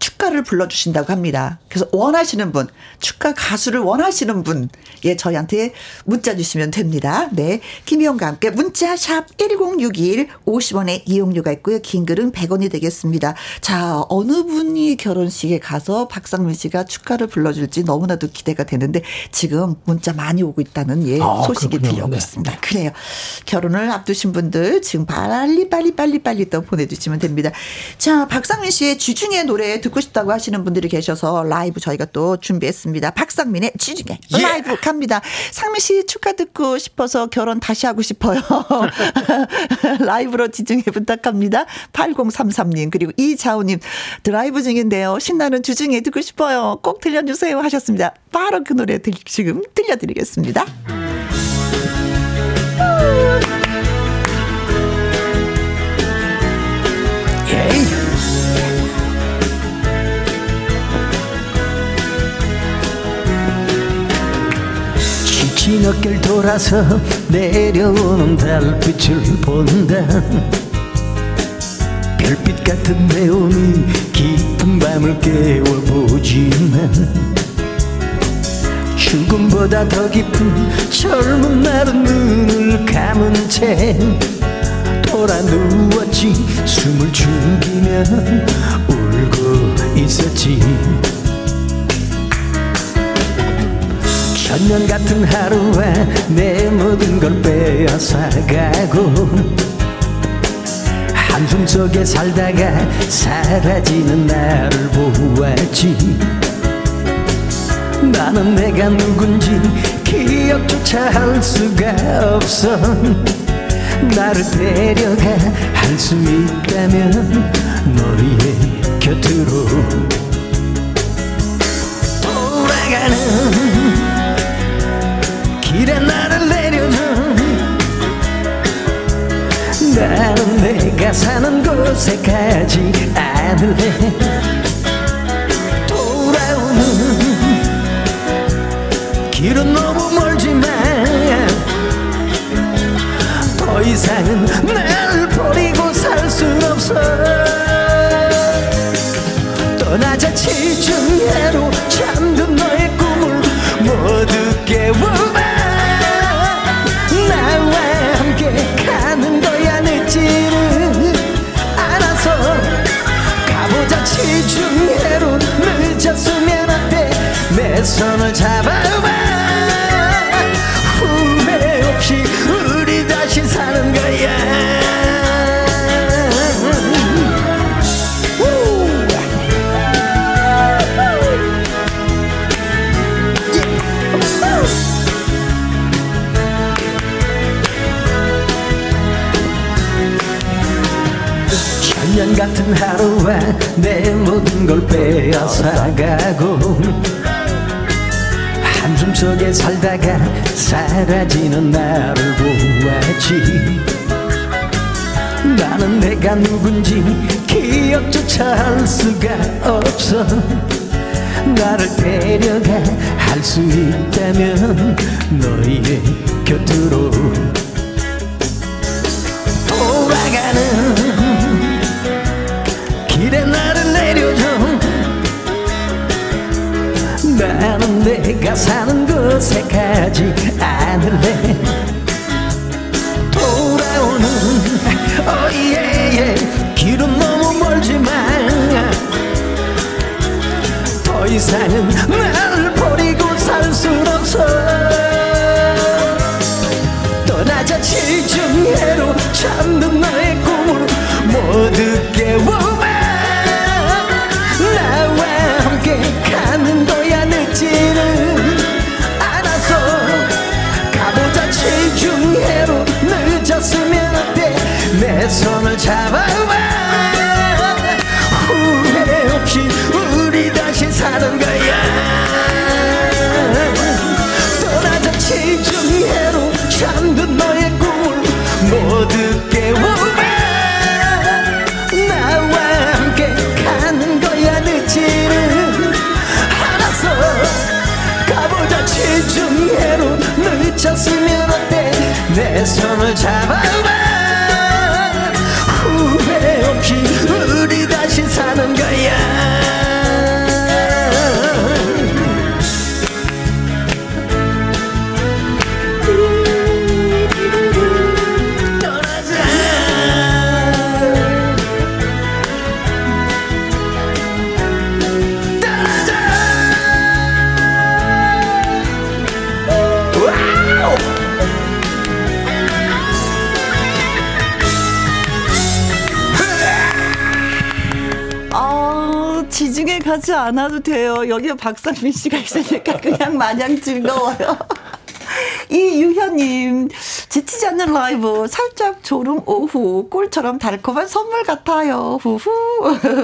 축가를 불러주신다고 합니다. 그래서 원하시는 분, 축가 가수를 원하시는 분, 예, 저희한테 문자 주시면 됩니다. 네. 김희영과 함께 문자 샵 1061, 50원의 이용료가 있고요. 긴 글은 100원이 되겠습니다. 자, 어느 분이 결혼식에 가서 박상민 씨가 축가를 불러줄지 너무나도 기대가 되는데 지금 문자 많이 오고 있다는 예, 아, 소식이 그렇군요. 들려오고 네. 있습니다. 그래요. 결혼을 앞두신 분들 지금 빨리 빨리 빨리 빨리 또 보내주시면 됩니다. 자, 박상민 씨의 지중해 노래 듣고 싶다고 하시는 분들이 계셔서 라이브 저희가 또 준비했습니다. 박상민의 지중해 예. 라이브 갑니다. 상민 씨 축하 듣고 싶어서 결혼 다시 하고 싶어요. *laughs* 라이브로 지중해 부탁합니다. 8033님 그리고 이자우님 드라이브 중인데요. 신나는 지중해 듣고 싶어요. 꼭 들려주세요 하셨습니다. 바로 그 노래 지금 들려드리겠습니다. 긴 어깨를 돌아서 내려오는 달빛을 본다. 별빛 같은 내온이 깊은 밤을 깨워보지만 죽음보다 더 깊은 젊은 날은 눈을 감은 채 돌아 누웠지. 숨을 죽이며 울고 있었지 천년 같은 하루와 내 모든 걸 빼앗아가고 한숨 속에 살다가 사라지는 나를 보았지. 나는 내가 누군지 기억조차 할 수가 없어. 나를 데려가 할 수 있다면 너의 곁으로 돌아가는 길에 나를 내려줘 나는 내가 사는 곳에 가지 않을래. 돌아오는 길은 너무 멀지만 더 이상은 날 버리고 살 순 없어. 떠나자 지중해로 잠든 너의 꿈을 모두 깨워 손을 잡아봐. 후회 없이 우리 다시 사는 거야. 같은 하루와 내 모든 걸 빼앗아가고 속에 살다가 사라지는 나를 보았지. 나는 내가 누군지 기억조차 할 수가 없어. 나를 데려가 할 수 있다면 너의 곁으로 가지 않을래? 돌아오는 어예예 길은 너무 멀지만 더 이상은 손을 잡아봐. 후회 없이 우리 다시 사는 거야. 떠나자 지중해로 잠든 너의 꿈을 모두 깨워봐. 나와 함께 가는 거야 늦지는 않아서 가보자 지중해로 늦었으면 어때? 내 손을 잡아봐 사는 거야 않아도 돼요. 여기 박상민 씨가 있으니까 그냥 마냥 즐거워요. *laughs* 이유현님, 지치지 않는 라이브, 살짝 졸음 오후, 꿀처럼 달콤한 선물 같아요. 후후.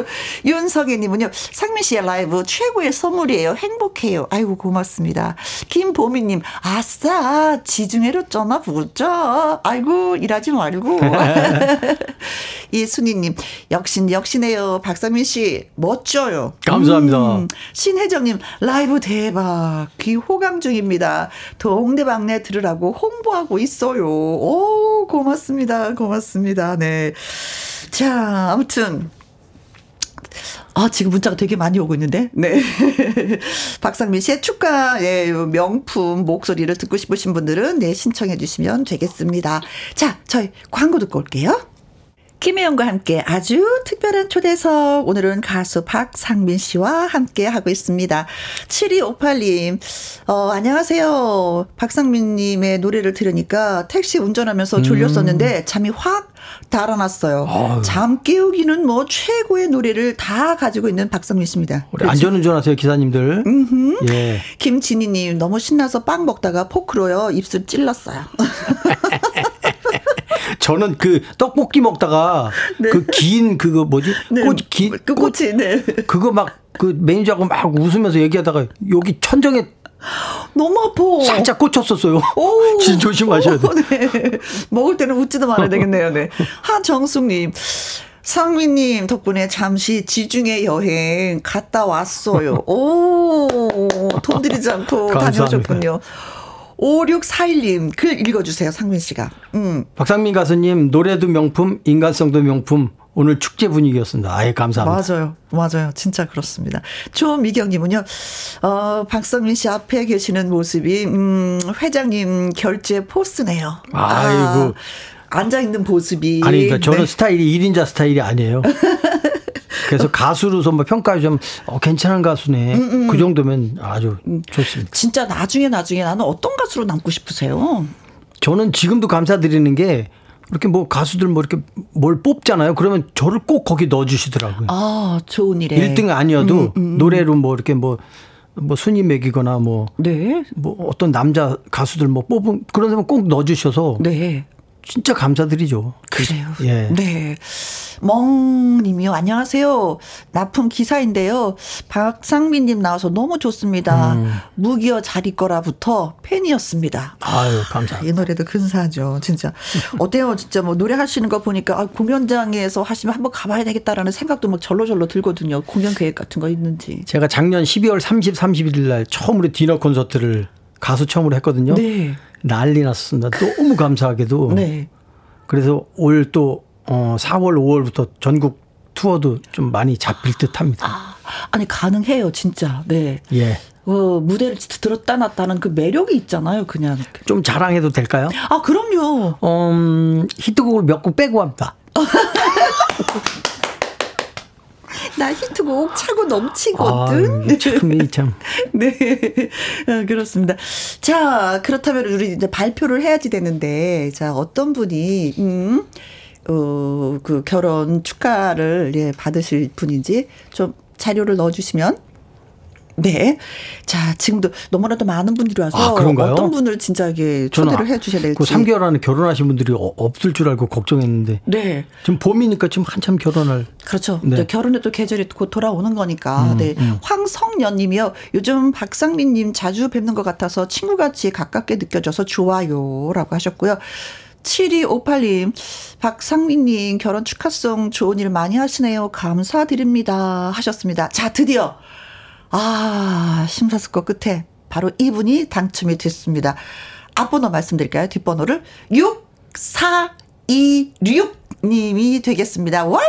*laughs* 윤석희님은요, 상민 씨의 라이브 최고의 선물이에요. 행복해요. 아이고, 고맙습니다. 김보미님, 아싸, 지중해로 쩌나 보자. 아이고, 일하지 말고. *laughs* 이순희님, 역신, 역시네요. 박상민 씨, 멋져요. 감사합니다. 음, 신혜정님, 라이브 대박. 귀 호강 중입니다. 동네방네 들으라고 홍보하고 있어요. 오, 고맙습니다. 고맙습니다. 네. 자, 아무튼. 아, 지금 문자가 되게 많이 오고 있는데? 네. *laughs* 박상민 씨의 축가, 예, 명품 목소리를 듣고 싶으신 분들은, 네, 신청해 주시면 되겠습니다. 자, 저희 광고 듣고 올게요. 김혜영과 함께 아주 특별한 초대석. 오늘은 가수 박상민 씨와 함께 하고 있습니다. 7258님, 어, 안녕하세요. 박상민님의 노래를 들으니까 택시 운전하면서 졸렸었는데 잠이 확 달아났어요. 아유. 잠 깨우기는 뭐 최고의 노래를 다 가지고 있는 박상민 씨입니다. 우리 안전 운전하세요 기사님들. 예. 김진희님 너무 신나서 빵 먹다가 포크로요 입술 찔렀어요. *laughs* 저는 그 떡볶이 먹다가 그긴 그거 뭐지? 꽃, 기, 그 꽃이 네. 그거 막 그 매니저하고 막 웃으면서 얘기하다가 여기 천정에 너무 아파. 살짝 꽂혔었어요. 오. *laughs* 진짜 조심하셔야 돼. 네. 먹을 때는 웃지도 말아야 되겠네요. 네. 하정숙님. 상민님 덕분에 잠시 지중해 여행 갔다 왔어요. 오, 돈 들이지 않고 *laughs* 다녀오셨군요. 5641님 글 읽어주세요, 상민 씨가. 음. 박상민 가수님 노래도 명품, 인간성도 명품. 오늘 축제 분위기였습니다. 아예 감사합니다. 맞아요. 맞아요. 진짜 그렇습니다. 조미경님은요, 어, 박성민 씨 앞에 계시는 모습이, 음, 회장님 결제 포스네요. 아이고. 아, 앉아있는 모습이. 아니, 그러니까 저는 네. 스타일이 1인자 스타일이 아니에요. *laughs* 그래서 가수로서 뭐 평가 좀 어, 괜찮은 가수네. 음, 음. 그 정도면 아주 좋습니다. 진짜 나중에 나중에 나는 어떤 가수로 남고 싶으세요? 저는 지금도 감사드리는 게 이렇게 뭐 가수들 뭐 이렇게 뭘 뽑잖아요. 그러면 저를 꼭 거기 넣어주시더라고요. 아, 좋은 일에. 1등 아니어도 음, 음, 음. 노래로 뭐 이렇게 뭐, 뭐 순위 매기거나 뭐. 네. 뭐 어떤 남자 가수들 뭐 뽑은 그런 사람 꼭 넣어주셔서. 네. 진짜 감사드리죠. 그래요. 예. 네. 멍님이요. 안녕하세요. 납품 기사인데요. 박상민님 나와서 너무 좋습니다. 음. 무기여 잘 있거라부터 팬이었습니다. 아유, 감사합니다. 이 노래도 근사하죠. 진짜. 어때요? 진짜 뭐 노래하시는 거 보니까 아, 공연장에서 하시면 한번 가봐야 되겠다라는 생각도 막 절로절로 들거든요. 공연 계획 같은 거 있는지. 제가 작년 12월 30, 31일 날 처음으로 디너 콘서트를 가수 처음으로 했거든요. 네. 난리 났습니다. 너무 감사하게도. 네. 그래서 올 또 어, 4월, 5월부터 전국 투어도 좀 많이 잡힐 듯 합니다. 아, 아니, 가능해요, 진짜. 네. 예. 어, 무대를 들었다 놨다는 그 매력이 있잖아요, 그냥. 좀 자랑해도 될까요? 아, 그럼요. 음, 히트곡을 몇 곡 빼고 합니다. *laughs* 나 히트곡 차고 넘치거든. 아, 참, 참. *laughs* 네. 아, 그렇습니다. 자, 그렇다면 우리 이제 발표를 해야지 되는데, 자, 어떤 분이, 음, 어, 그 결혼 축하를, 예, 받으실 분인지 좀 자료를 넣어주시면 네. 자, 지금도 너무나도 많은 분들이 와서 아, 어떤 분을 진짜 이게 초대를 해 주셔야 될지. 그 3개월 안에 결혼하신 분들이 어, 없을 줄 알고 걱정했는데. 네. 지금 봄이니까 지금 한참 결혼을. 그렇죠. 네. 결혼의 또 계절이 곧 돌아오는 거니까. 음, 네. 음. 황성연 님이요. 요즘 박상민 님 자주 뵙는 것 같아서 친구같이 가깝게 느껴져서 좋아요라고 하셨고요. 7258님, 박상민님 결혼 축하송 좋은 일 많이 하시네요. 감사드립니다. 하셨습니다. 자, 드디어 아, 심사숙고 끝에 바로 이분이 당첨이 됐습니다. 앞번호 말씀드릴까요? 뒷번호를 6426님이 되겠습니다. 와우!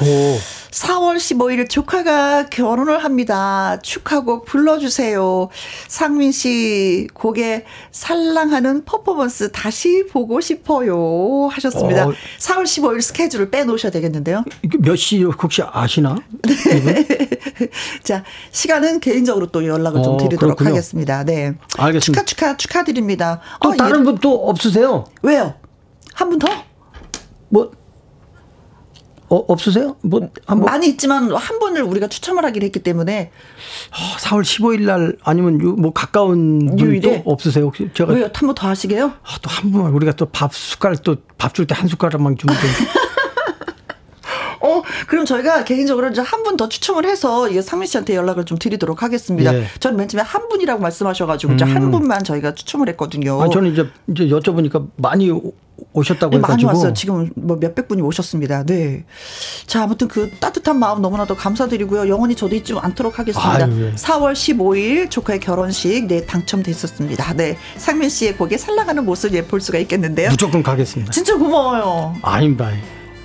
오. 4월 15일 조카가 결혼을 합니다. 축하곡 불러주세요. 상민 씨 곡에 살랑하는 퍼포먼스 다시 보고 싶어요. 하셨습니다. 어. 4월 15일 스케줄을 빼놓으셔야 되겠는데요. 몇 시 혹시 아시나? 네. *laughs* 자, 시간은 개인적으로 또 연락을 어, 좀 드리도록 그렇군요. 하겠습니다. 네. 알겠습니다. 축하, 축하, 축하드립니다. 또 어, 다른 예. 분또 없으세요? 왜요? 한 분 더? 뭐, 어, 없으세요? 뭐, 한 번. 많이 있지만 한 번을 우리가 추첨을 하기로 했기 때문에. 어, 4월 15일 날 아니면 요, 뭐 가까운 분도 없으세요? 혹시 제가. 왜요? 한 번 더 하시게요? 아, 또한 번만 우리가 또 밥 숟갈 또 밥 줄 때 한 숟가락만 주면 좀. *laughs* 어, 그럼 저희가 개인적으로 이제 한 분 더 추첨을 해서 이게 상민 씨한테 연락을 좀 드리도록 하겠습니다. 예. 저는 맨 처음에 한 분이라고 말씀하셔가지고 음. 한 분만 저희가 추첨을 했거든요. 아, 저는 이제 이제 여쭤보니까 많이 오셨다고 네, 해가지고 많이 왔어요. 지금 뭐 몇백 분이 오셨습니다. 네. 자, 아무튼 그 따뜻한 마음 너무나도 감사드리고요. 영원히 저도 잊지 않도록 하겠습니다. 아유, 예. 4월 15일 조카의 결혼식 네 당첨됐었습니다. 네. 상민 씨의 곡에 살라가는 모습 예 볼 수가 있겠는데요. 무조건 가겠습니다. 진짜 고마워요. 아닙니다.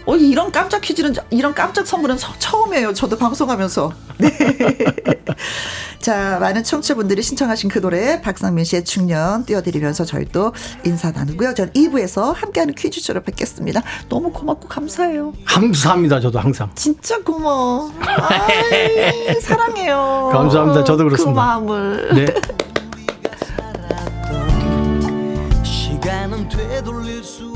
어, 이런 깜짝 퀴즈는, 이런 깜짝 선물은 처음이에요. 저도 방송하면서. *laughs* 네. 자, 많은 청취자분들이 신청하신 그 노래, 박상민 씨의 중년 띄워드리면서 저희 또 인사 나누고요. 전 2부에서 함께하는 퀴즈쇼로 뵙겠습니다. 너무 고맙고 감사해요. 감사합니다. 저도 항상. 진짜 고마워. *laughs* 아이, 사랑해요. 감사합니다. 저도 그렇습니다. 그 마음을. 네. 시간은 되돌릴 수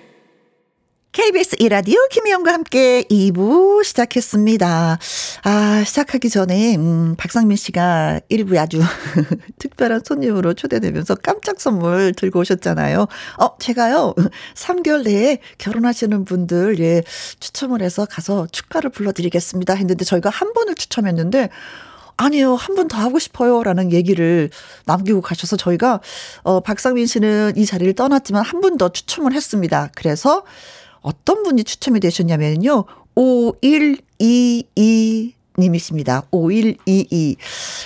KBS 이라디오 김희영과 함께 2부 시작했습니다. 아, 시작하기 전에, 음, 박상민 씨가 1부에 아주 *laughs* 특별한 손님으로 초대되면서 깜짝 선물 들고 오셨잖아요. 어, 제가요, 3개월 내에 결혼하시는 분들, 예, 추첨을 해서 가서 축가를 불러드리겠습니다. 했는데 저희가 한 분을 추첨했는데, 아니요, 한 분 더 하고 싶어요. 라는 얘기를 남기고 가셔서 저희가, 어, 박상민 씨는 이 자리를 떠났지만 한 분 더 추첨을 했습니다. 그래서 어떤 분이 추첨이 되셨냐면요. 5122 님이십니다. 5122.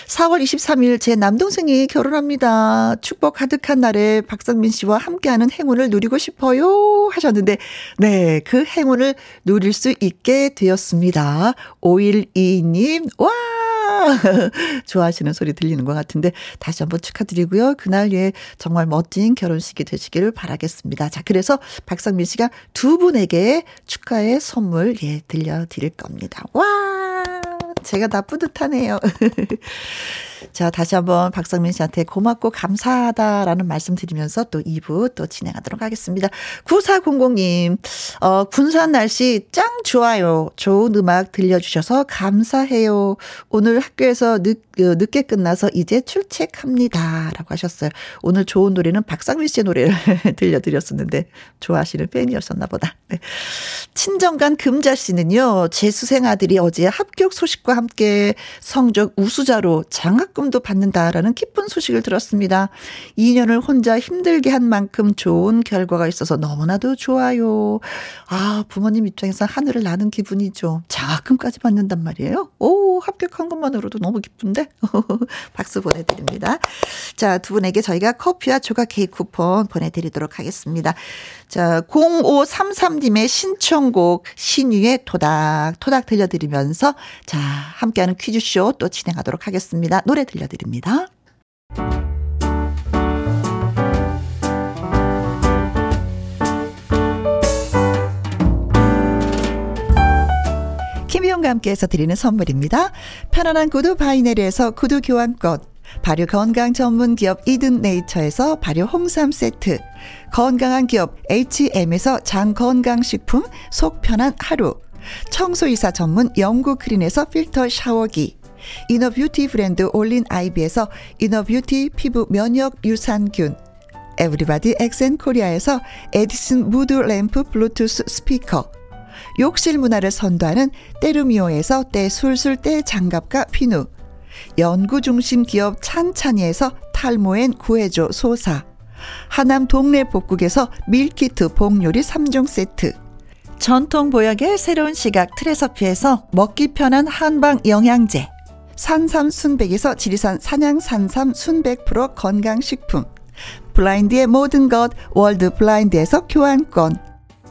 4월 23일 제 남동생이 결혼합니다. 축복 가득한 날에 박상민 씨와 함께하는 행운을 누리고 싶어요. 하셨는데, 네, 그 행운을 누릴 수 있게 되었습니다. 5122님, 와! *laughs* 좋아하시는 소리 들리는 것 같은데 다시 한번 축하드리고요. 그날 예 정말 멋진 결혼식이 되시기를 바라겠습니다. 자, 그래서 박상민 씨가 두 분에게 축하의 선물 예 들려드릴 겁니다. 와! 제가 다 뿌듯하네요. *laughs* 자, 다시 한번 박성민 씨한테 고맙고 감사하다라는 말씀 드리면서 또 2부 또 진행하도록 하겠습니다. 9400님, 어, 군산 날씨 짱 좋아요. 좋은 음악 들려주셔서 감사해요. 오늘 학교에서 늦, 어, 늦게 끝나서 이제 출첵합니다. 라고 하셨어요. 오늘 좋은 노래는 박상민 씨의 노래를 *laughs* 들려드렸었는데 좋아하시는 팬이었었나 보다. 네. 친정간 금자 씨는요, 재수생 아들이 어제 합격 소식과 함께 성적 우수자로 장학 장 학금도 받는다라는 기쁜 소식을 들었습니다. 2년을 혼자 힘들게 한 만큼 좋은 결과가 있어서 너무나도 좋아요. 아, 부모님 입장에서 하늘을 나는 기분이죠. 장학금까지 받는단 말이에요. 오, 합격한 것만으로도 너무 기쁜데? *laughs* 박수 보내드립니다. 자, 두 분에게 저희가 커피와 조각 케이크 쿠폰 보내드리도록 하겠습니다. 자, 0533님의 신청곡 신유의 토닥, 토닥 들려드리면서 자, 함께하는 퀴즈쇼 또 진행하도록 하겠습니다. 노래 들려드립니다. 김희용과 함께해서 드리는 선물입니다. 편안한 구두 바이네르에서 구두 교환권 발효 건강 전문 기업 이든 네이처에서 발효 홍삼 세트, 건강한 기업 H&M에서 장 건강식품 속 편한 하루, 청소이사 전문 영구 크린에서 필터 샤워기, inner beauty 브랜드 올린 아이비에서 inner beauty 피부 면역 유산균, 에브리바디 엑센 코리아에서 에디슨 무드 램프 블루투스 스피커, 욕실 문화를 선도하는 때르미오에서 때 술술 때 장갑과 피누, 연구중심 기업 찬찬이에서 탈모엔 구해줘 소사. 하남 동네 복국에서 밀키트 복요리 3종 세트. 전통 보약의 새로운 시각 트레서피에서 먹기 편한 한방 영양제. 산삼 순백에서 지리산 산양 산삼 순백 프로 건강식품. 블라인드의 모든 것 월드 블라인드에서 교환권.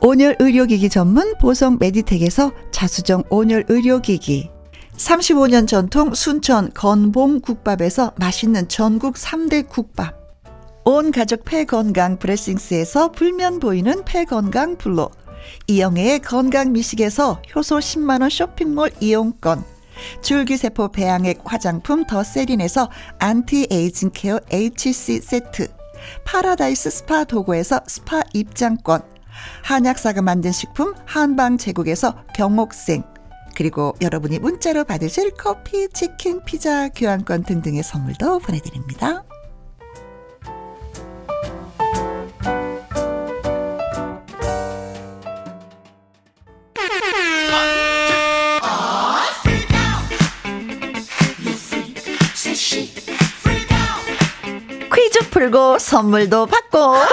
온열 의료기기 전문 보성 메디텍에서 자수정 온열 의료기기. 35년 전통 순천 건봉 국밥에서 맛있는 전국 3대 국밥. 온 가족 폐건강 브레싱스에서 불면 보이는 폐건강 블로. 이영애의 건강 미식에서 효소 10만원 쇼핑몰 이용권. 줄기세포 배양액 화장품 더 세린에서 anti-aging care HC 세트. 파라다이스 스파 도구에서 스파 입장권. 한약사가 만든 식품 한방 제국에서 경옥생. 그리고 여러분이 문자로 받으실 커피, 치킨, 피자, 교환권 등등의 선물도 보내드립니다. 풀고 선물도 받고. *laughs*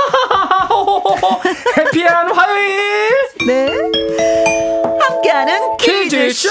해피한 화요일! 네. 함께하는 퀴즈쇼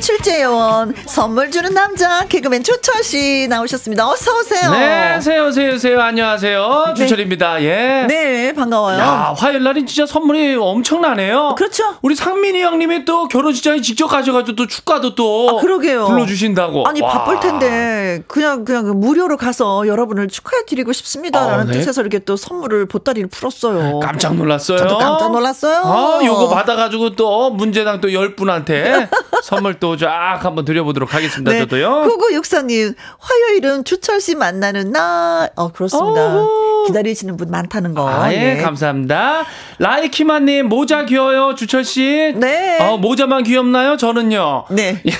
출제 김혜원 선물 주는 남자 개그맨 조철 씨 나오셨습니다. 어서 오세요. 네, 세요, 세요, 세요. 안녕하세요. 네. 주철입니다. 예. 네, 반가워요. 야, 화요일 날이 진짜 선물이 엄청나네요. 그렇죠. 우리 상민이 형님이 또 결혼식장에 직접 가셔가지고 또 축가도 또 아, 그러게요. 불러주신다고. 아니 와. 바쁠 텐데 그냥 그냥 무료로 가서 여러분을 축하해 드리고 싶습니다라는 아, 네. 뜻에서 이렇게 또 선물을 보따리를 풀었어요. 깜짝 놀랐어요. 저도 깜짝 놀랐어요. 아, 요거 받아가지고 또 문제당 또 열 분한테 선물 또쫙 한번 드려보도록 하겠습니다. 저도요. 구구육사님 화요일은 주철 씨 만나는 날. 어 그렇습니다. 어후. 기다리시는 분 많다는 거. 아, 예, 네. 감사합니다. 라이키마님, 모자 귀여워요, 주철씨. 네. 어, 모자만 귀엽나요? 저는요. 네. *laughs*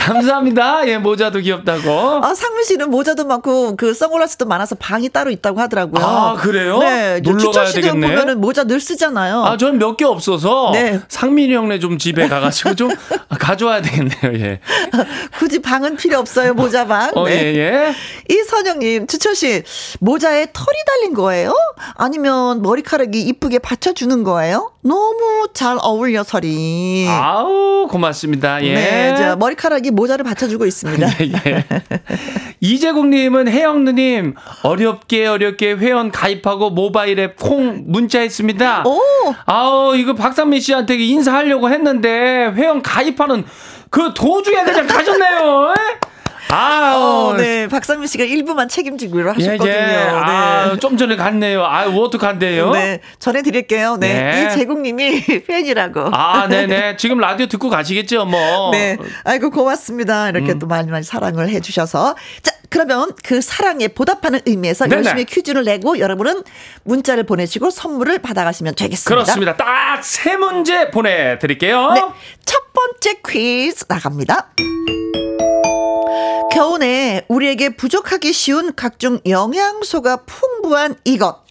감사합니다. 예, 모자도 귀엽다고. 아, 상민 씨는 모자도 많고 그 선글라스도 많아서 방이 따로 있다고 하더라고요. 아, 그래요? 네. 놀러 가야 되겠네. 보면은 모자 늘 쓰잖아요. 아, 저는 몇개 없어서 네. 상민이 형네 좀 집에 가 가지고 좀 *laughs* 가져와야 되겠네요. 예. 굳이 방은 필요 없어요, 모자 방. 어, 네. 예, 예. 이선영님, 주철 씨, 모자에 털이 달린 거예요? 아니면 머리카락이 이쁘게 받쳐주는 거예요? 너무 잘 어울려, 설이. 아우, 고맙습니다. 예. 네, 저 머리카락이 모자를 받쳐주고 있습니다. *laughs* 예. 이재국님은 혜영 누님 어렵게 어렵게 회원 가입하고 모바일 앱콩 문자했습니다. 오! 아우 이거 박상민 씨한테 인사하려고 했는데 회원 가입하는 그 도중에 그냥 가셨네요. 아우 어, 네, 박상민 씨가 일부만 책임지기로 하셨거든요. 예, 예. 아, 네. 좀 전에 갔네요. 아, 어떡한데요? 네, 전해 드릴게요. 네, 네. 이제국님이 *laughs* 팬이라고. 아, 네 네. *laughs* 지금 라디오 듣고 가시겠죠, 뭐. 네, 아이고 고맙습니다. 이렇게 음. 또 많이 많이 사랑을 해 주셔서 자 그러면 그 사랑에 보답하는 의미에서 네네. 열심히 퀴즈를 내고 여러분은 문자를 보내시고 선물을 받아가시면 되겠습니다. 그렇습니다. 딱 세 문제 보내드릴게요. 네, 첫 번째 퀴즈 나갑니다. 겨우내 우리에게 부족하기 쉬운 각종 영양소가 풍부한 이것.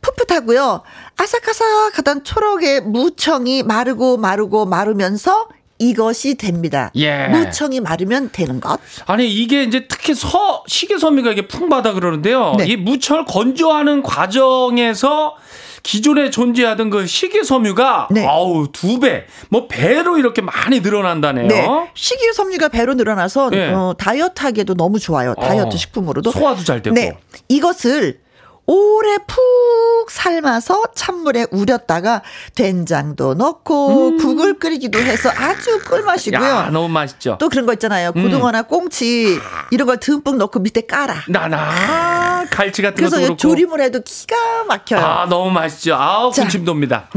풋풋하고요. 아삭아삭하던 초록의 무청이 마르고 마르고 마르면서 이것이 됩니다. 예. 무청이 마르면 되는 것. 아니 이게 이제 특히 서 식이섬유가 이게 풍부하다 그러는데요. 네. 이 무철 건조하는 과정에서 기존에 존재하던 그 식이섬유가 네. 아우 두 배, 뭐 배로 이렇게 많이 늘어난다네요. 네. 식이섬유가 배로 늘어나서 예. 어, 다이어트하기에도 너무 좋아요. 다이어트 어, 식품으로도. 소화도 잘 되고. 네. 이것을 오래 푹 삶아서 찬물에 우렸다가 된장도 넣고 국을 끓이기도 해서 아주 꿀맛이고요. 음. 야 너무 맛있죠. 또 그런 거 있잖아요. 음. 고등어나 꽁치 이런 걸 듬뿍 넣고 밑에 깔아. 나나 갈치 같은 그래서 것도 그렇고. 조림을 해도 기가 막혀요. 아 너무 맛있죠. 아우 자. 음. 군침 돕니다.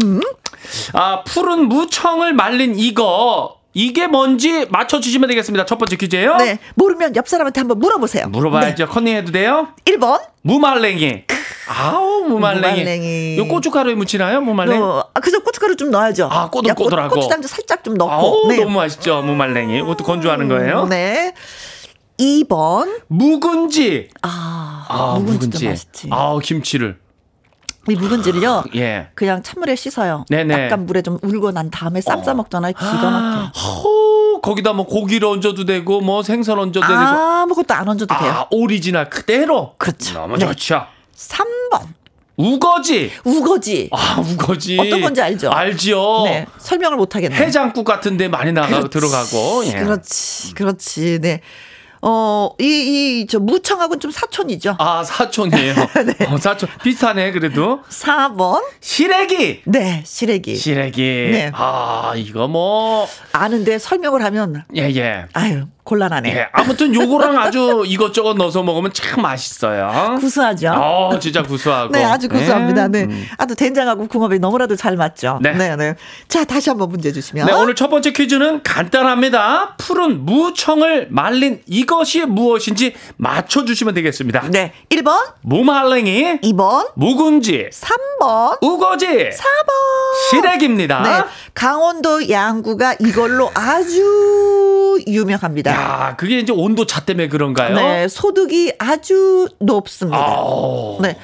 아 푸른 무청을 말린 이거 이게 뭔지 맞춰주시면 되겠습니다. 첫 번째 퀴즈예요. 네. 모르면 옆 사람한테 한번 물어보세요. 물어봐야죠. 컨닝해도 돼요? 네. 1번. 무말랭이. 아우 무말랭이. 무말랭이. 요 고춧가루에 묻히나요? 무말랭이. 어, 아, 그래서 고춧가루 좀 넣어야죠. 아, 꼬들꼬들하고. 고- 고추장도 살짝 좀 넣고. 아우 네. 너무 맛있죠. 무말랭이. 이것도 건조하는 거예요. 네. 2번. 묵은지. 아, 아 묵은지도 묵은지. 맛있지. 아우 김치를. 이 묵은지를요. 예. 그냥 찬물에 씻어요. 네네. 약간 물에 좀 우리고 난 다음에 쌈 싸 먹잖아요. 기가 막혀. 호 거기다 뭐 고기를 얹어도 되고 뭐 생선 얹어도 되고. 아무것도 안 얹어도 돼요. 아 오리지널 그대로. 그렇죠. 너무 네. 좋죠. 3번. 우거지. 우거지. 아 우거지. 어떤 건지 알죠? 알죠. 네. 설명을 못 하겠네. 해장국 같은데 많이 나가 들어가고. 예. 그렇지. 그렇지. 네. 어, 이, 이, 저, 무청하고는 좀 사촌이죠. 아 사촌이에요. *laughs* 어, 사촌 비슷하네 그래도. 4번. 시래기. 네, 시래기. 시래기. 네. 아 이거 뭐 아는데 설명을 하면, 예 예. 아유, 곤란하네. 예. 아무튼 요거랑 *laughs* 아주 이것저것 넣어서 먹으면 참 맛있어요. 구수하죠? 어, 진짜 구수하고. 네, 아주 구수합니다. 네. 음. 아주 된장하고 궁합이 너무나도 잘 맞죠. 네. 네, 네. 자, 다시 한번 문제 주시면. 네, 오늘 첫 번째 퀴즈는 간단합니다. 푸른 무청을 말린 이 것이 무엇인지 맞춰주시면 되겠습니다. 네. 1번, 무말랭이, 2번, 묵은지, 3번, 우거지, 4번. 시래기입니다. 네. 강원도 양구가 이걸로 아주 유명합니다. 야, 그게 이제 온도 차 때문에 그런가요? 네, 소득이 아주 높습니다. 아오, 네.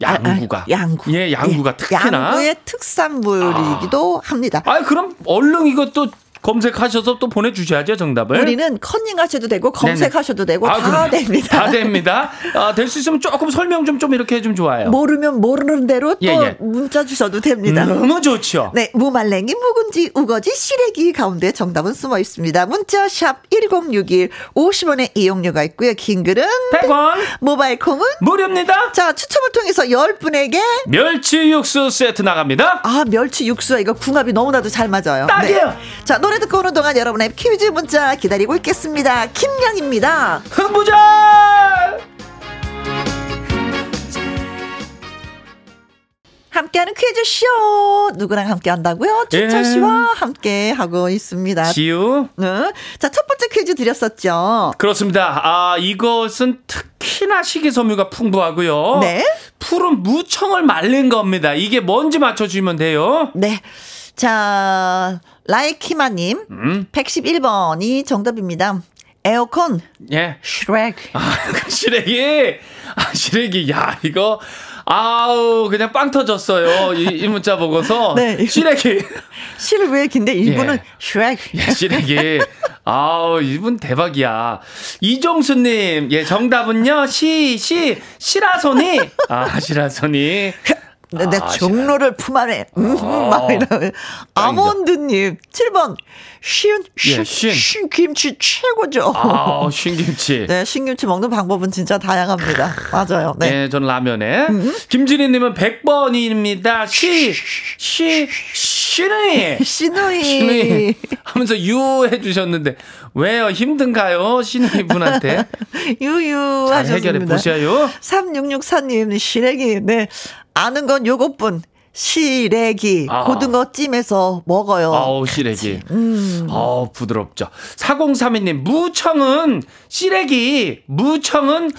양구가. 아, 아, 양구. 예, 양구가 예, 특히나. 양구의 특산물이기도 합니다. 아, 그럼 얼른 이것도 검색하셔서 또 보내주셔야죠 정답을. 우리는 컨닝하셔도 되고 검색하셔도 되고 아, 다 그럼 됩니다. 다 됩니다. 아, 될 수 있으면 조금 설명 좀, 좀 이렇게 해주면 좋아요. 모르면 모르는 대로 또 예, 예. 문자 주셔도 됩니다. 너무 좋죠. 네, 무말랭이, 묵은지, 우거지, 시래기 가운데 정답은 숨어 있습니다. 문자 샵 1061, 50원의 이용료가 있고요. 긴 글은 100원 모바일 콩은 무료입니다. 자, 추첨을 통해서 10분에게 멸치 육수 세트 나갑니다. 아, 멸치 육수와 이거 궁합이 너무나도 잘 맞아요. 네. 딱이에요. 자, 노래 듣고 오는 동안 여러분의 퀴즈 문자 기다리고 있겠습니다. 김양입니다. 흥부자! 함께하는 퀴즈쇼 누구랑 함께 한다고요? 예. 씨와 함께 하고 있습니다. 지우. 네. 자, 첫 번째 퀴즈 드렸었죠. 그렇습니다. 아, 이것은 특히나 식이섬유가 풍부하고요. 네. 푸른 무청을 말린 겁니다. 이게 뭔지 맞춰주시면 돼요. 네. 자, 라이키마님, 음. 111번이 정답입니다. 에어컨, 예. 슈렉. 아, 그 시래기. 아, 시래기. 야, 이거. 아우, 그냥 빵 터졌어요. 이, 이 문자 보고서. *laughs* 네. 시래기. 실외 긴데 일부는 예. 슈렉. 예, 시래기. 아우, 이분 대박이야. 이종수님, 예, 정답은요, 시, 시, 시라소니. 아, 시라소니. *laughs* 내, 내 아, 종로를 품 안에. 음, 아, 막 이러면. 아몬드님, 7번. 쉰, 쉰, 예, 쉰. 쉰 김치 최고죠. 아우, 신김치. *laughs* 네, 신김치 먹는 방법은 진짜 다양합니다. 맞아요. 네. 네, 저는 라면에. 김진희님은 100번입니다. 쉬, 쉬, 쉬 는 시누이. 신우이 하면서 유 해 주셨는데 왜요 힘든가요 신우이 분한테 *laughs* 유유 잘 하셨습니다. 해결해 보셔요 3664님, 시래기. 네. 아는 건 요것뿐. 시래기. 아. 고등어 찜해서 먹어요. 아우 시래기 음. 아우 부드럽죠 4032님 무청은 시래기 무청은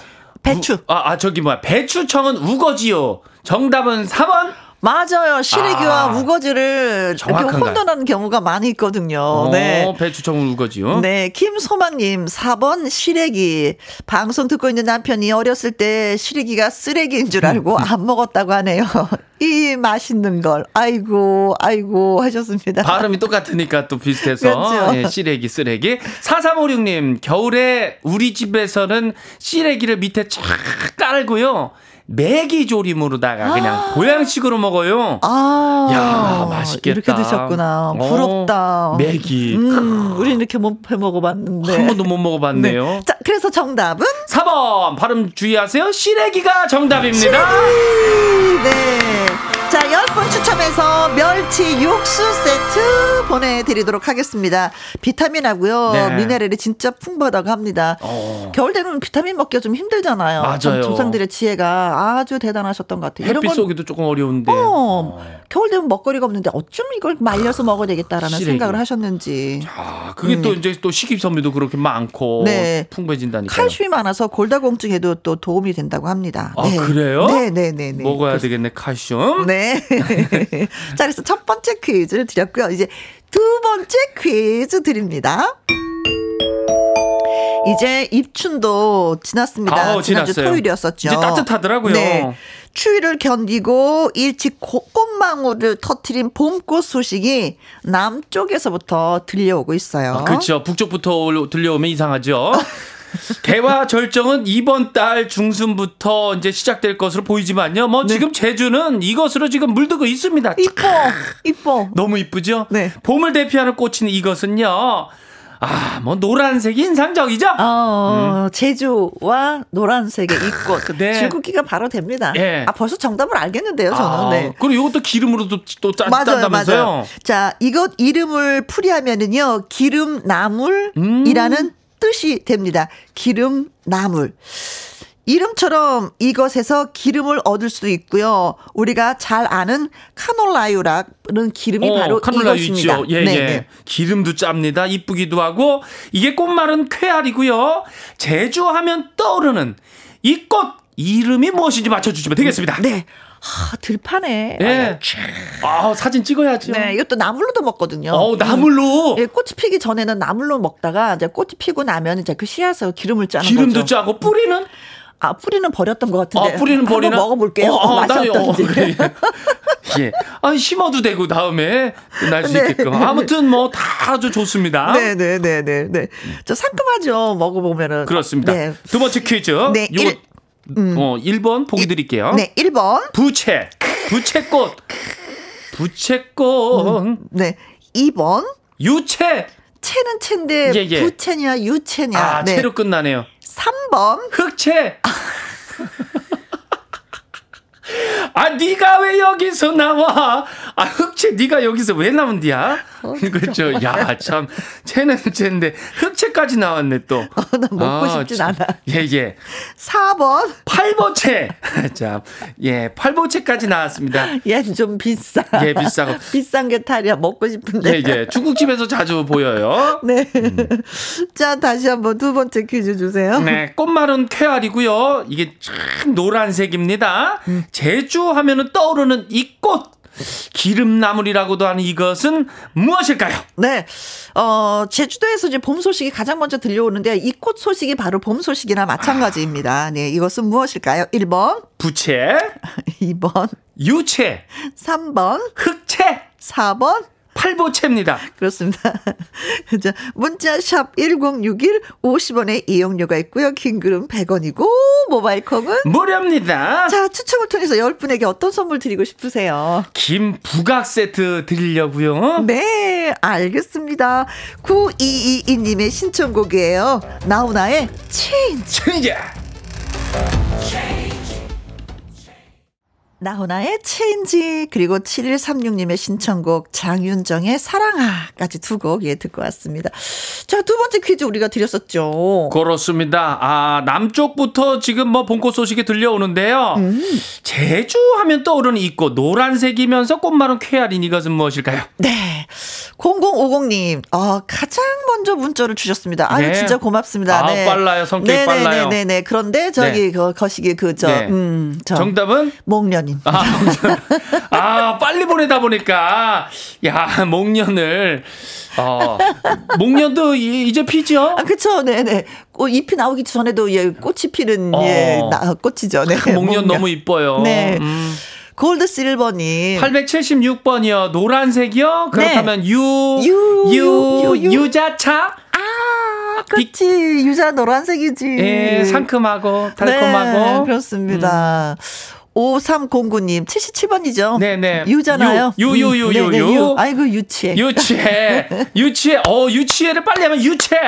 배추. 우- 아, 아 저기 뭐야 배추청은 우거지요 정답은 4번 맞아요. 시래기와 아. 우거지를 이렇게? 혼돈하는 경우가 많이 있거든요. 어, 네. 배추청은 우거지요 네, 김소망님, 4번 시래기. 방송 듣고 있는 남편이 어렸을 때 시래기가 쓰레기인 줄 알고 안 먹었다고 하네요. *laughs* 이 맛있는 걸. 아이고, 아이고, 하셨습니다. 발음이 똑같으니까 또 비슷해서 그렇죠. 예, 시래기 쓰레기 4356님 겨울에 우리 집에서는 시래기를 밑에 쫙 깔고요 매기 조림으로다가 그냥 보양식으로 먹어요 아, 야 맛있겠다 이렇게 드셨구나. 부럽다. 어, 매기 음, 우리 이렇게 못 해 먹어봤는데. 한 번도 못 먹어봤네요 네. 자, 그래서 정답은 4번 발음 주의하세요 시래기가 정답입니다 네. 자, 10분 추첨해서 멸치 육수 세트 보내드리도록 하겠습니다. 비타민하고요. 네. 미네랄이 진짜 풍부하다고 합니다. 어. 겨울 되면 비타민 먹기가 좀 힘들잖아요. 맞아요. 참 조상들의 지혜가 아주 대단하셨던 것 같아요. 햇빛 건 쏘기도 조금 어려운데 어, 겨울 되면 먹거리가 없는데 어쩜 이걸 말려서 먹어야 되겠다라는 시래기. 생각을 하셨는지. 아 그게 또 이제 또 식이섬유도 그렇게 많고 음. 네. 풍부해진다니까 칼슘이 많아서 골다공증에도 또 도움이 된다고 합니다. 아, 그래요? 네, 네, 네, 네. 먹어야 되겠네 칼슘 네. *laughs* 자, 그래서 첫 번째 퀴즈를 드렸고요. 이제 두 번째 퀴즈 드립니다. 이제 입춘도 지났습니다. 아우, 지난주 지났어요. 토요일이었었죠. 이제 따뜻하더라고요. 네. 추위를 견디고 일찍 고- 꽃망울을 터트린 봄꽃 소식이 남쪽에서부터 들려오고 있어요. 아, 그렇죠. 북쪽부터 올- 들려오면 이상하죠. *laughs* 개화 절정은 이번 달 중순부터 이제 시작될 것으로 보이지만요. 뭐 지금 제주는 이것으로 지금 물들고 있습니다. 이뻐, 이뻐. 너무 이쁘죠? 네. 봄을 대표하는 꽃인 이것은요. 아, 뭐 노란색이 인상적이죠? 어, 제주와 노란색의 이 꽃. *laughs* 네. 줄긋기가 바로 됩니다. 예. 아, 벌써 정답을 알겠는데요, 저는. 아, 네. 그리고 이것도 기름으로도 또 짜, 맞아요, 짠다면서요? 맞아요. 자, 이것 이름을 풀이하면은요, 기름 나물이라는 음. 뜻이 됩니다. 기름 나물. 이름처럼 이것에서 기름을 얻을 수도 있고요. 우리가 잘 아는 카놀라유라는 기름이 바로 어, 카놀라 이것입니다. 있죠. 예, 네, 예. 네. 기름도 짭니다. 이쁘기도 하고 이게 꽃말은 쾌알이고요. 제주하면 떠오르는 이 꽃 이름이 무엇인지 맞춰주시면 되겠습니다. 네. 하, 들판에. 예. 아, 사진 찍어야죠. 네, 이것도 나물로도 먹거든요. 어, 나물로 예, 꽃이 피기 전에는 나물로 먹다가 이제 꽃이 피고 나면 이제 그 씨앗을 기름을 짜는 기름도 거죠. 짜고 뿌리는 아 뿌리는 버렸던 것 같은데. 아, 뿌리는 버리는 먹어볼게요. 어, 아, 맛이 나- 어. 그래. *laughs* 예. 아, 심어도 되고 다음에 날수 네. 있게끔. 아무튼 뭐 다 아주 좋습니다. 네 네 네 네. 네, 네. 저 상큼하죠. 먹어보면은. 그렇습니다. 네. 두 번째 퀴즈. 네, 요거 일- 음. 어, 1번 보기 드릴게요. 네, 1번. 부채. 부채꽃. 부채꽃. 네. 2번. 유채. 채는 채인데 예, 예. 부채냐 유채냐. 아, 네. 채로 끝나네요. 3번. 흑채. *laughs* 아, 네가 왜 여기서 나와? 아, 흑채 네가 여기서 왜 나온디야? 어, 그렇죠. 야, 참. 채는 채인데 흑채까지 나왔네 또. 나 먹고 싶진 참. 않아. 예, 예. 4번. 팔보채. *laughs* 자, 예, 팔보채까지 나왔습니다. 얘는 좀 비싸. 예, 비싸고. *laughs* 비싼 게 탈이야. 먹고 싶은데. 예, 예. 중국집에서 자주 보여요. 네. *laughs* 자, 다시 한번 두 번째 퀴즈 주세요. 네, 꽃말은 쾌활이고요. 이게 참 노란색입니다. 제주 하면은 떠오르는 이 꽃. 기름나물이라고도 하는 이것은 무엇일까요? 네. 어, 제주도에서 이제 봄 소식이 가장 먼저 들려오는데 이 꽃 소식이 바로 봄 소식이나 마찬가지입니다. 네. 이것은 무엇일까요? 1번, 부채, *laughs* 2번, 유채, 3번, 흑채, 4번. 팔보채입니다. 그렇습니다. *laughs* 자, 문자 샵 1061, 50원의 이용료가 있고요. 긴 글은 100원이고, 모바일 콩은 무료입니다. 자, 추첨을 통해서 10분에게 어떤 선물 드리고 싶으세요? 김 부각 세트 드리려고요. 네, 알겠습니다. 9222 님의 신청곡이에요. 나훈아의 체인지. 천이자. 나훈아의 체인지 그리고 7136님의 신청곡 장윤정의 사랑아까지 두 곡 예 듣고 왔습니다. 자, 두 번째 퀴즈 우리가 드렸었죠. 그렇습니다. 아, 남쪽부터 지금 뭐 봄꽃 소식이 들려오는데요. 음. 제주 하면 떠오르는 이 꽃, 노란색이면서 꽃말은 쾌활인 이것은 무엇일까요? 네. 0050님, 어, 가장 먼저 문자를 주셨습니다. 아유, 네. 진짜 고맙습니다. 아, 네. 빨라요. 성격이 빨라요. 네네네. 그런데 저기, 네. 그, 거시기 그, 저, 네. 음, 저. 정답은? 목련 님. 아, 목련. 아, 빨리 보내다 보니까, 야, 목련을, 어, 목련도 이- 이제 피죠? 아, 그쵸. 네네. 꽃, 잎이 나오기 전에도 예, 꽃이 피는 어. 예, 나, 꽃이죠. 네. 목련 너무 이뻐요. 네. 음. 골드 실버님. 876번이요. 노란색이요? 그렇다면 유, 네. 유, 유, 유, 유. 유자차? 아, 그치. 유자 노란색이지. 예, 상큼하고, 네, 달콤하고. 음. 그렇습니다. 5309님, 77번이죠? 네네. 유잖아요. 유, 유, 유, 음, 유, 네네, 유. 아이고, 유치해. 유치해. 유치해. 어, 유치해를 빨리 하면 유치해.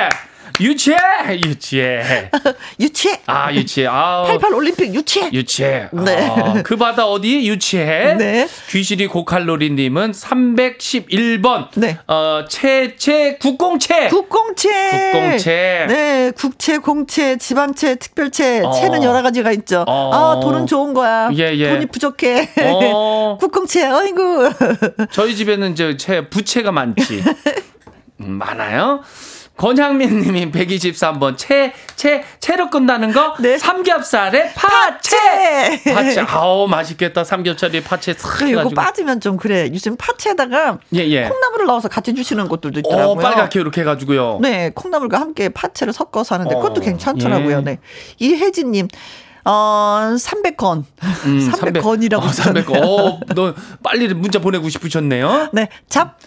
유치해. 유치해. *laughs* 유치해. 아, 유치해. 아. 88 올림픽 유치해. 유치해. 네. 아, 그 바다 어디? 유치해. 네. 귀실이 고칼로리 님은 311번. 네. 어, 채채 국공채. 국공채. 국공채. 네, 국채, 공채, 지방채, 특별채. 어. 채는 여러 가지가 있죠. 어. 아, 돈은 좋은 거야. 예, 예. 돈이 부족해. 어. *laughs* 국공채, 어이구. 저희 집에는 이제 채 부채가 많지. *laughs* 음, 많아요. 권향민 님이 123번 채, 채, 채로 끝나는 거 네. 삼겹살에 파채. 파채. 파채. 아우 맛있겠다. 삼겹살에 파채 싹 그래, 이거 해가지고. 빠지면 좀 그래. 요즘 파채에다가 예, 예. 콩나물을 넣어서 같이 주시는 곳들도 있더라고요. 어, 빨갛게 이렇게 해가지고요. 네, 콩나물과 함께 파채를 섞어서 하는데 어, 그것도 괜찮더라고요. 예. 네. 이혜진 님, 어, 300건. 음, 300건이라고. 어, 300건. 어, 너 빨리 문자 보내고 싶으셨네요. 네, 잡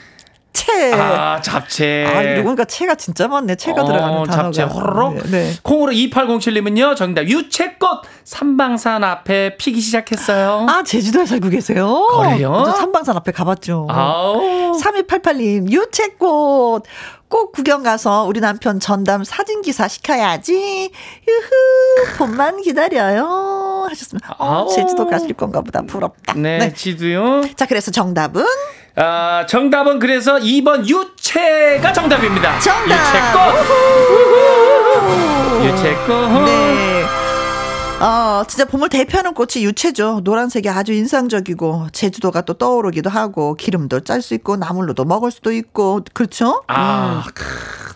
채. 아, 잡채. 아, 이러고 보니까 채가 진짜 많네. 채가 들어가는 단어가. 잡채 호로록. 네, 네. 콩으로 2807님은요, 정답. 유채꽃 삼방산 앞에 피기 시작했어요. 아, 제주도에 살고 계세요? 그래요? 저 삼방산 앞에 가봤죠. 아우. 3288님, 유채꽃. 꼭 구경 가서 우리 남편 전담 사진 기사 시켜야지. 유후, 봄만 기다려요. 하셨습니다. 어. 제주도 가실 건가 보다. 부럽다. 네, 지도요. 자, 그래서 정답은? 아, 정답은 그래서 2번 유채가 정답입니다. 정답! 유채꽃. 유채꽃. 네. 어, 진짜 봄을 대표하는 꽃이 유채죠. 노란색이 아주 인상적이고, 제주도가 또 떠오르기도 하고, 기름도 짤 수 있고, 나물로도 먹을 수도 있고, 그렇죠? 아, 크,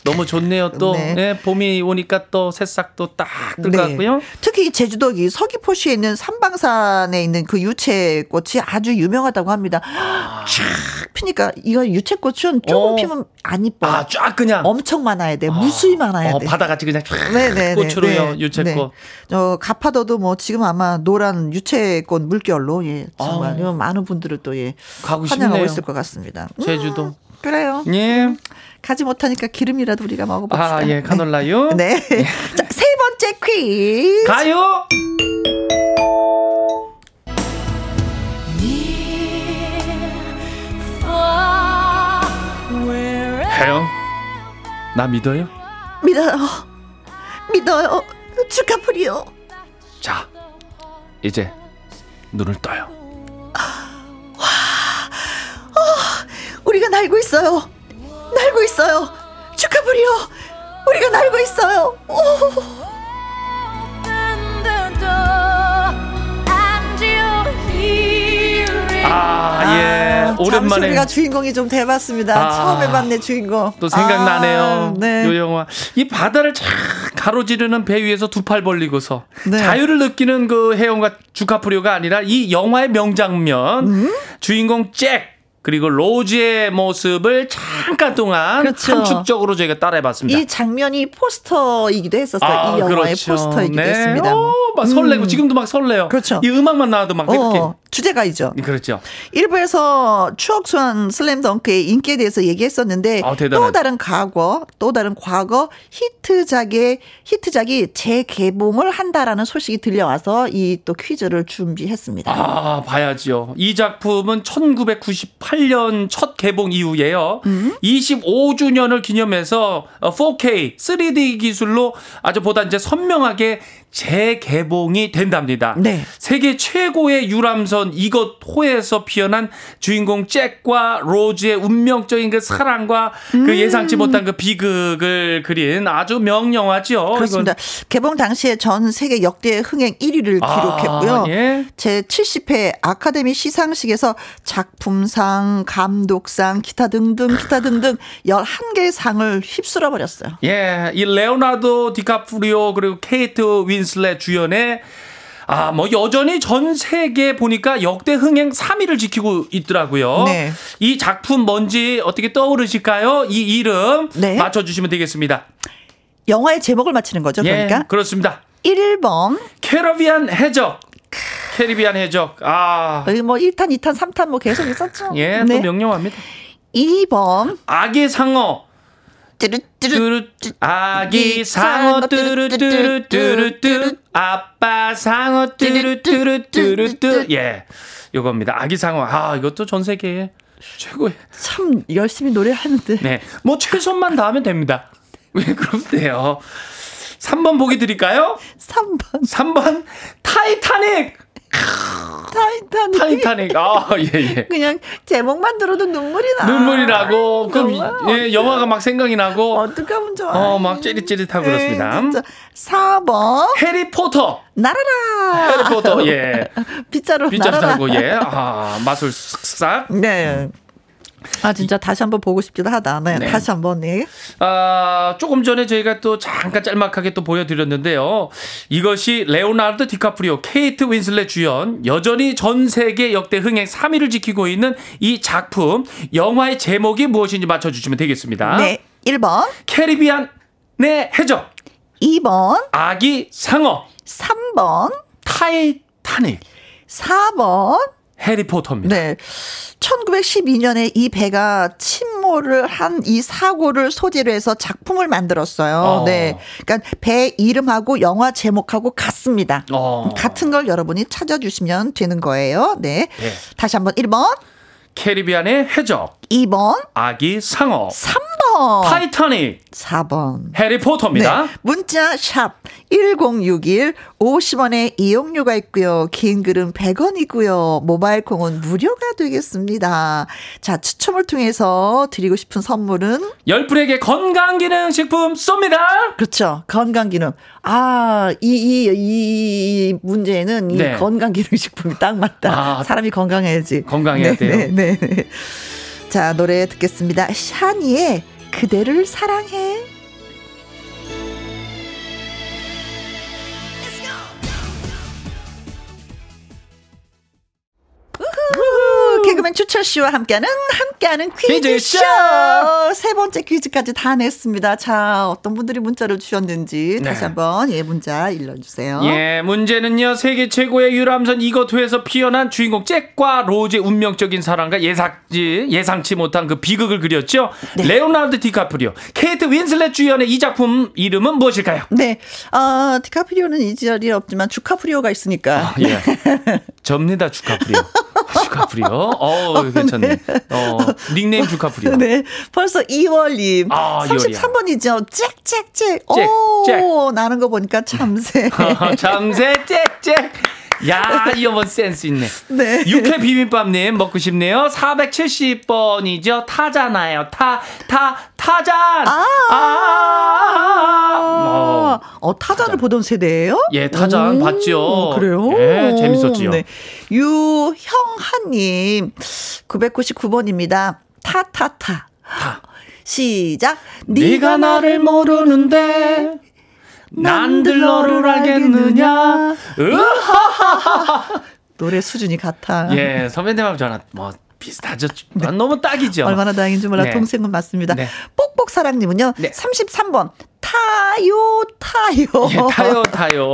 너무 좋네요. 또 네. 네, 봄이 오니까 또 새싹도 딱뜰것 같고요. 특히 제주도 이 서귀포시에 있는 삼방산에 있는 그 유채꽃이 아주 유명하다고 합니다. 쫙 피니까 이거 유채꽃은 조금 어. 피면 안 이뻐. 아, 쫙 그냥 엄청 많아야 돼. 무수히 많아야 어, 돼. 바다같이 그냥 쫙 네네. 꽃으로요. 유채꽃. 어, 가파도 도 뭐 지금 아마 노란 유채꽃 물결로 예 정말 아우. 많은 분들을 또 예. 가고 싶네요. 있을 것 같습니다. 음, 제주도. 그래요. 예. 가지 못하니까 기름이라도 우리가 먹어봅시다. 아, 예, 카놀라유. 네. 자, 세 번째 퀴즈. 가요. 혜영, 나 믿어요? 믿어요. 믿어요. 축하풀이요. 자, 이제 눈을 떠요. 우리가 날고 있어요. 날고 있어요. 축하풀이요. 우리가 날고 있어요. 오. 아, 예. 오랜만에 장소리가 주인공이 좀 돼봤습니다. 아. 처음 해봤네 주인공. 또 생각나네요. 아, 네. 요 영화. 이 바다를 쫙 가로지르는 배 위에서 두 팔 벌리고서 네. 자유를 느끼는 그 해영과 주카프리오가 아니라 이 영화의 명장면 음? 주인공 잭 그리고 로즈의 모습을 잠깐 동안 그렇죠. 함축적으로 저희가 따라해봤습니다. 이 장면이 포스터이기도 했었어요. 이 영화의 포스터이기도 네. 했습니다. 어, 막 설레고 음. 지금도 막 설레요. 그렇죠. 이 음악만 나와도 막 이렇게. 어, 주제가이죠. 그렇죠. 일부에서 추억 소환 슬램덩크의 인기에 대해서 얘기했었는데 아. 또 다른 과거, 또 다른 과거 히트작의 히트작이 재개봉을 한다라는 소식이 들려와서 이 또 퀴즈를 준비했습니다. 아, 봐야지요. 이 작품은 1998년 첫 개봉 이후에요. 음? 25주년을 기념해서 4K 3D 기술로 아주 보다 이제 선명하게 재개봉이 된답니다. 네. 세계 최고의 유람선 이것 호에서 피어난 주인공 잭과 로즈의 운명적인 그 사랑과 음. 그 예상치 못한 그 비극을 그린 아주 명영화죠. 그렇습니다. 개봉 당시에 전 세계 역대 흥행 1위를 아, 기록했고요. 예. 제 70회 아카데미 시상식에서 작품상, 감독상, 기타 등등, 기타 등등 11개의 상을 휩쓸어 버렸어요. 예, 이 레오나르도 디카프리오 그리고 케이트 윈슬렛 주연의 아, 뭐 여전히 전 세계 보니까 역대 흥행 3위를 지키고 있더라고요. 네. 이 작품 뭔지 어떻게 떠오르실까요? 이 이름 네. 맞춰 주시면 되겠습니다. 영화의 제목을 맞히는 거죠. 그러니까 예, 그렇습니다. 1번 캐러비안 해적. 캐리비안 해적. 아, 뭐 1탄, 2탄, 3탄 뭐 계속 있었죠. 예, 네. 또 명령합니다. 2번 아기 상어. 뚜루뚜루 뚜루 아기 상어 뚜루뚜루뚜루뚜루 아빠 상어 뚜루뚜루뚜루뚜. 예 요겁니다. 아기 상어. 아 이것도 전 세계에 최고의. 참 열심히 노래하는데. 네뭐 최선만 다하면 됩니다. 왜 그러면 돼요? 3번 보기 드릴까요? 3번. 3번 타이타닉 타이타닉 타이타닉 아 예 예 그냥 제목만 들어도 눈물이 나. 눈물이 나고 그럼 예, 영화가 막 생각이 나고 어떡하면 좋아. 어 막 찌릿찌릿하고 그렇습니다 에이, 진짜. 4번 해리포터 날아라. 해리포터 예 *laughs* 빗자루 빗자루. 타고 예. 아, 마술 싹싹. 네. 아 진짜 다시 한번 보고 싶기도 하다. 네, 네. 다시 한번 네. 아, 조금 전에 저희가 또 잠깐 짤막하게 또 보여드렸는데요. 이것이 레오나르도 디카프리오, 케이트 윈슬렛 주연, 여전히 전 세계 역대 흥행 3위를 지키고 있는 이 작품, 영화의 제목이 무엇인지 맞춰주시면 되겠습니다. 네. 1번, 캐리비안의 해적, 2번, 아기 상어, 3번, 타이타닉, 4번. 해리포터입니다. 네. 1912년에 이 배가 침몰을 한 이 사고를 소재로 해서 작품을 만들었어요. 어. 네. 그러니까 배 이름하고 영화 제목하고 같습니다. 어. 같은 걸 여러분이 찾아주시면 되는 거예요. 네. 네. 다시 한번 1번, 캐리비안의 해적, 2번, 아기 상어, 3번, 타이타닉, 4번. 해리포터입니다. 네. 문자 샵1061 50원의 이용료가 있고요. 긴 글은 100원이고요. 모바일 콩은 무료가 되겠습니다. 자, 추첨을 통해서 드리고 싶은 선물은 열 분에게 건강기능식품 쏩니다. 그렇죠. 건강기능. 아, 이, 이, 이 문제는 이 네. 건강기능식품이 딱 맞다. 아. 사람이 건강해야지. 건강해야 네, 돼요. 네, 네. 자, 노래 듣겠습니다. 샤니의 그대를 사랑해. 배추철 씨와 함께하는 함께하는 퀴즈쇼. 세 번째 퀴즈까지 다 냈습니다. 자, 어떤 분들이 문자를 주셨는지 다시 네. 한번 예 문자 읽어주세요. 예, 문제는요. 세계 최고의 유람선 이거투에서 피어난 주인공 잭과 로즈의 운명적인 사랑과 예상치 예상치 못한 그 비극을 그렸죠. 레오나르도 디카프리오, 케이트 윈슬렛 주연의 이 작품 이름은 무엇일까요? 네, 어, 디카프리오는 이 자리에 없지만 주카프리오가 있으니까. 예. *laughs* 접니다, 주카프리오. 주카프리오. 어, 괜찮네. 어, 닉네임 주카프리오. 네, 벌써 2월님. 아, 33번이죠. 잭잭잭. 잭, 오, 잭. 나는 거 보니까 참새. *laughs* 참새 짹짹. 야, 이어번 센스 있네. 네. 육회 비빔밥님 먹고 싶네요. 470번이죠. 타잖아요. 타, 타, 타잔. 아. 어. 어, 타자를 보던 세대예요? 예, 타잔 오, 봤죠. 그래요? 예, 재밌었지요. 네. 유형하님 999번입니다. 타 타타. 시작. 네가 나를 모르는데 난들 너를 알겠느냐? 으하하하하. *laughs* 노래 수준이 같아. 예, 선배님하고 저는 뭐 비슷하죠. 난 너무 딱이죠. 네. 얼마나 다행인지 몰라 네. 동생은 맞습니다. 네. 뽁뽁사랑님은요. 네. 33번 타요 타요. 예, 타요, 타요,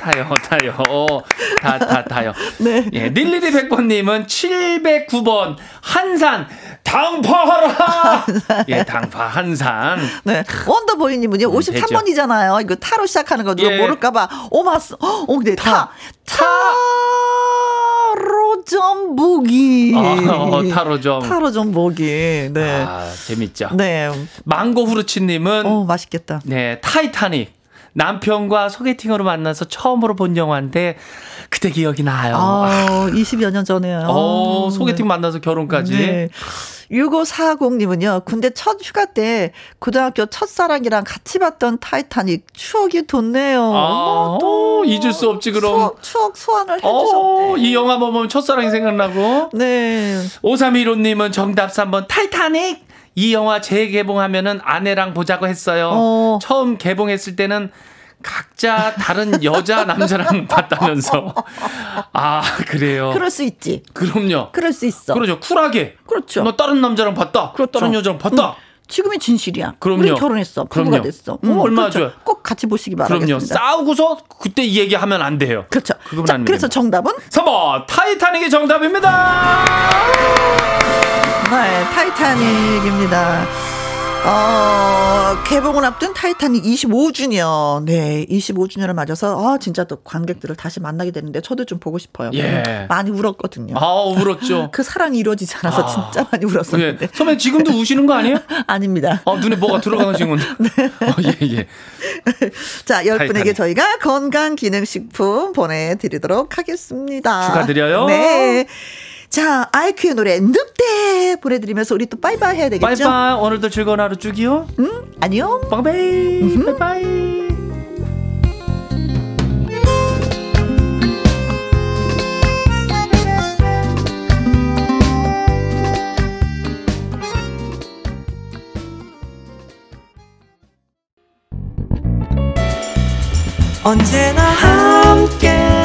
타요, 타요, 타, 타, 타요. 네. 예, 닐리리 백번님은 709번 한산 당파하라. 예, 당파 한산. 네. 원더보이님은요. 음, 53번이잖아요. 이거 타로 시작하는 거 누가 예. 모를까봐. 오마스. 어, 근데 타. 타. 타로점 보기. 어, 타로점. 타로점 보기. 네. 아, 재밌죠. 네. 망고 후르치님은 어, 맛있겠다. 네 타이타닉 남편과 소개팅으로 만나서 처음으로 본 영화인데 그때 기억이 나요. 아, 20여 년 전에요. 어, 소개팅 만나서 결혼까지. 네. 6540님은요, 군대 첫 휴가 때 고등학교 첫사랑이랑 같이 봤던 타이타닉 추억이 돋네요. 아, 또 어, 잊을 수 없지, 그럼. 추억, 추억 소환을 어, 해주셨네. 이 영화 보면 첫사랑이 생각나고. 네. 5315님은 정답 3번 타이타닉. 이 영화 재개봉하면은 아내랑 보자고 했어요. 어. 처음 개봉했을 때는 각자 다른 여자 *laughs* 남자랑 봤다면서. 아 그래요. 그럴 수 있지. 그럼요. 그럴 수 있어. 그러죠. 쿨하게. 그렇죠. 너 다른 남자랑 봤다. 그렇죠. 다른 여자랑 봤다. 지금이 진실이야. 그럼요. 우리 결혼했어. 부부가 그럼요. 됐어. 어, 얼마나 좋아요. 꼭 같이 보시기 그럼요. 바라겠습니다. 싸우고서 그때 이 얘기 하면 안 돼요. 그렇죠. 자, 안 그래서 됩니다. 정답은 3번 타이타닉이 정답입니다. 네, 타이타닉입니다. 어, 개봉을 앞둔 타이타닉 25주년. 네, 25주년을 맞아서, 아, 진짜 또 관객들을 다시 만나게 되는데, 저도 좀 보고 싶어요. 예. 많이 울었거든요. 아 울었죠. *laughs* 그 사랑이 이루어지지 않아서 아. 진짜 많이 울었었는데. 예. 선배 지금도 우시는 거 아니에요? *laughs* 아닙니다. 어, 눈에 뭐가 들어가신 건데. 어, 예, 예. *laughs* 자, 열 분에게. 저희가 건강기능식품 보내드리도록 하겠습니다. 축하드려요. 네. 자, 아이큐의 노래, 늑대 보내드리면서 우리 또 빠이빠이 해야 되겠죠? 바이바이. 오늘도 즐거운 하루 쭉이요. 응? 안녕. 바이바이. 바이바이. 언제나 함께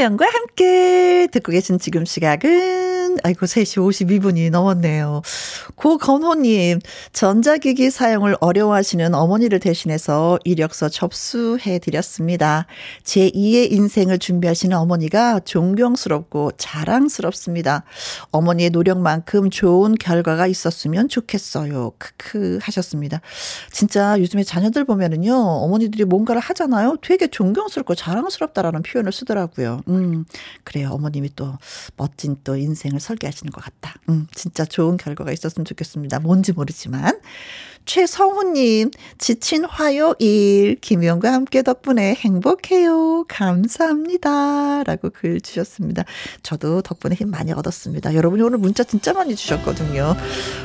김혜영과 함께 듣고 계신 지금 시각은 아이고 3시 52분이 넘었네요. 고건호님 전자기기 사용을 어려워하시는 어머니를 대신해서 이력서 접수해 드렸습니다. 제2의 인생을 준비하시는 어머니가 존경스럽고 자랑스럽습니다. 어머니의 노력만큼 좋은 결과가 있었으면 좋겠어요. 크크 하셨습니다. 진짜 요즘에 자녀들 보면은요 어머니들이 뭔가를 하잖아요. 되게 존경스럽고 자랑스럽다라는 표현을 쓰더라고요. 음 그래요 어머님이 또 멋진 또 인생을 설계하시는 것 같다. 음 진짜 좋은 결과가 있었으면 좋겠습니다. 뭔지 모르지만 최성훈님 지친 화요일 김희영과 함께 덕분에 행복해요. 감사합니다 라고 글 주셨습니다. 저도 덕분에 힘 많이 얻었습니다. 여러분이 오늘 문자 진짜 많이 주셨거든요.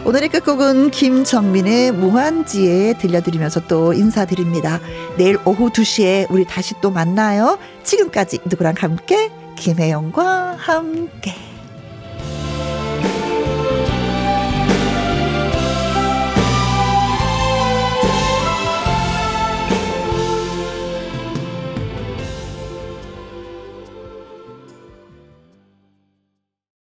오늘의 끝곡은 김정민의 무한지에 들려드리면서 또 인사드립니다. 내일 오후 2시에 우리 다시 또 만나요. 지금까지 누구랑 함께 김혜영과 함께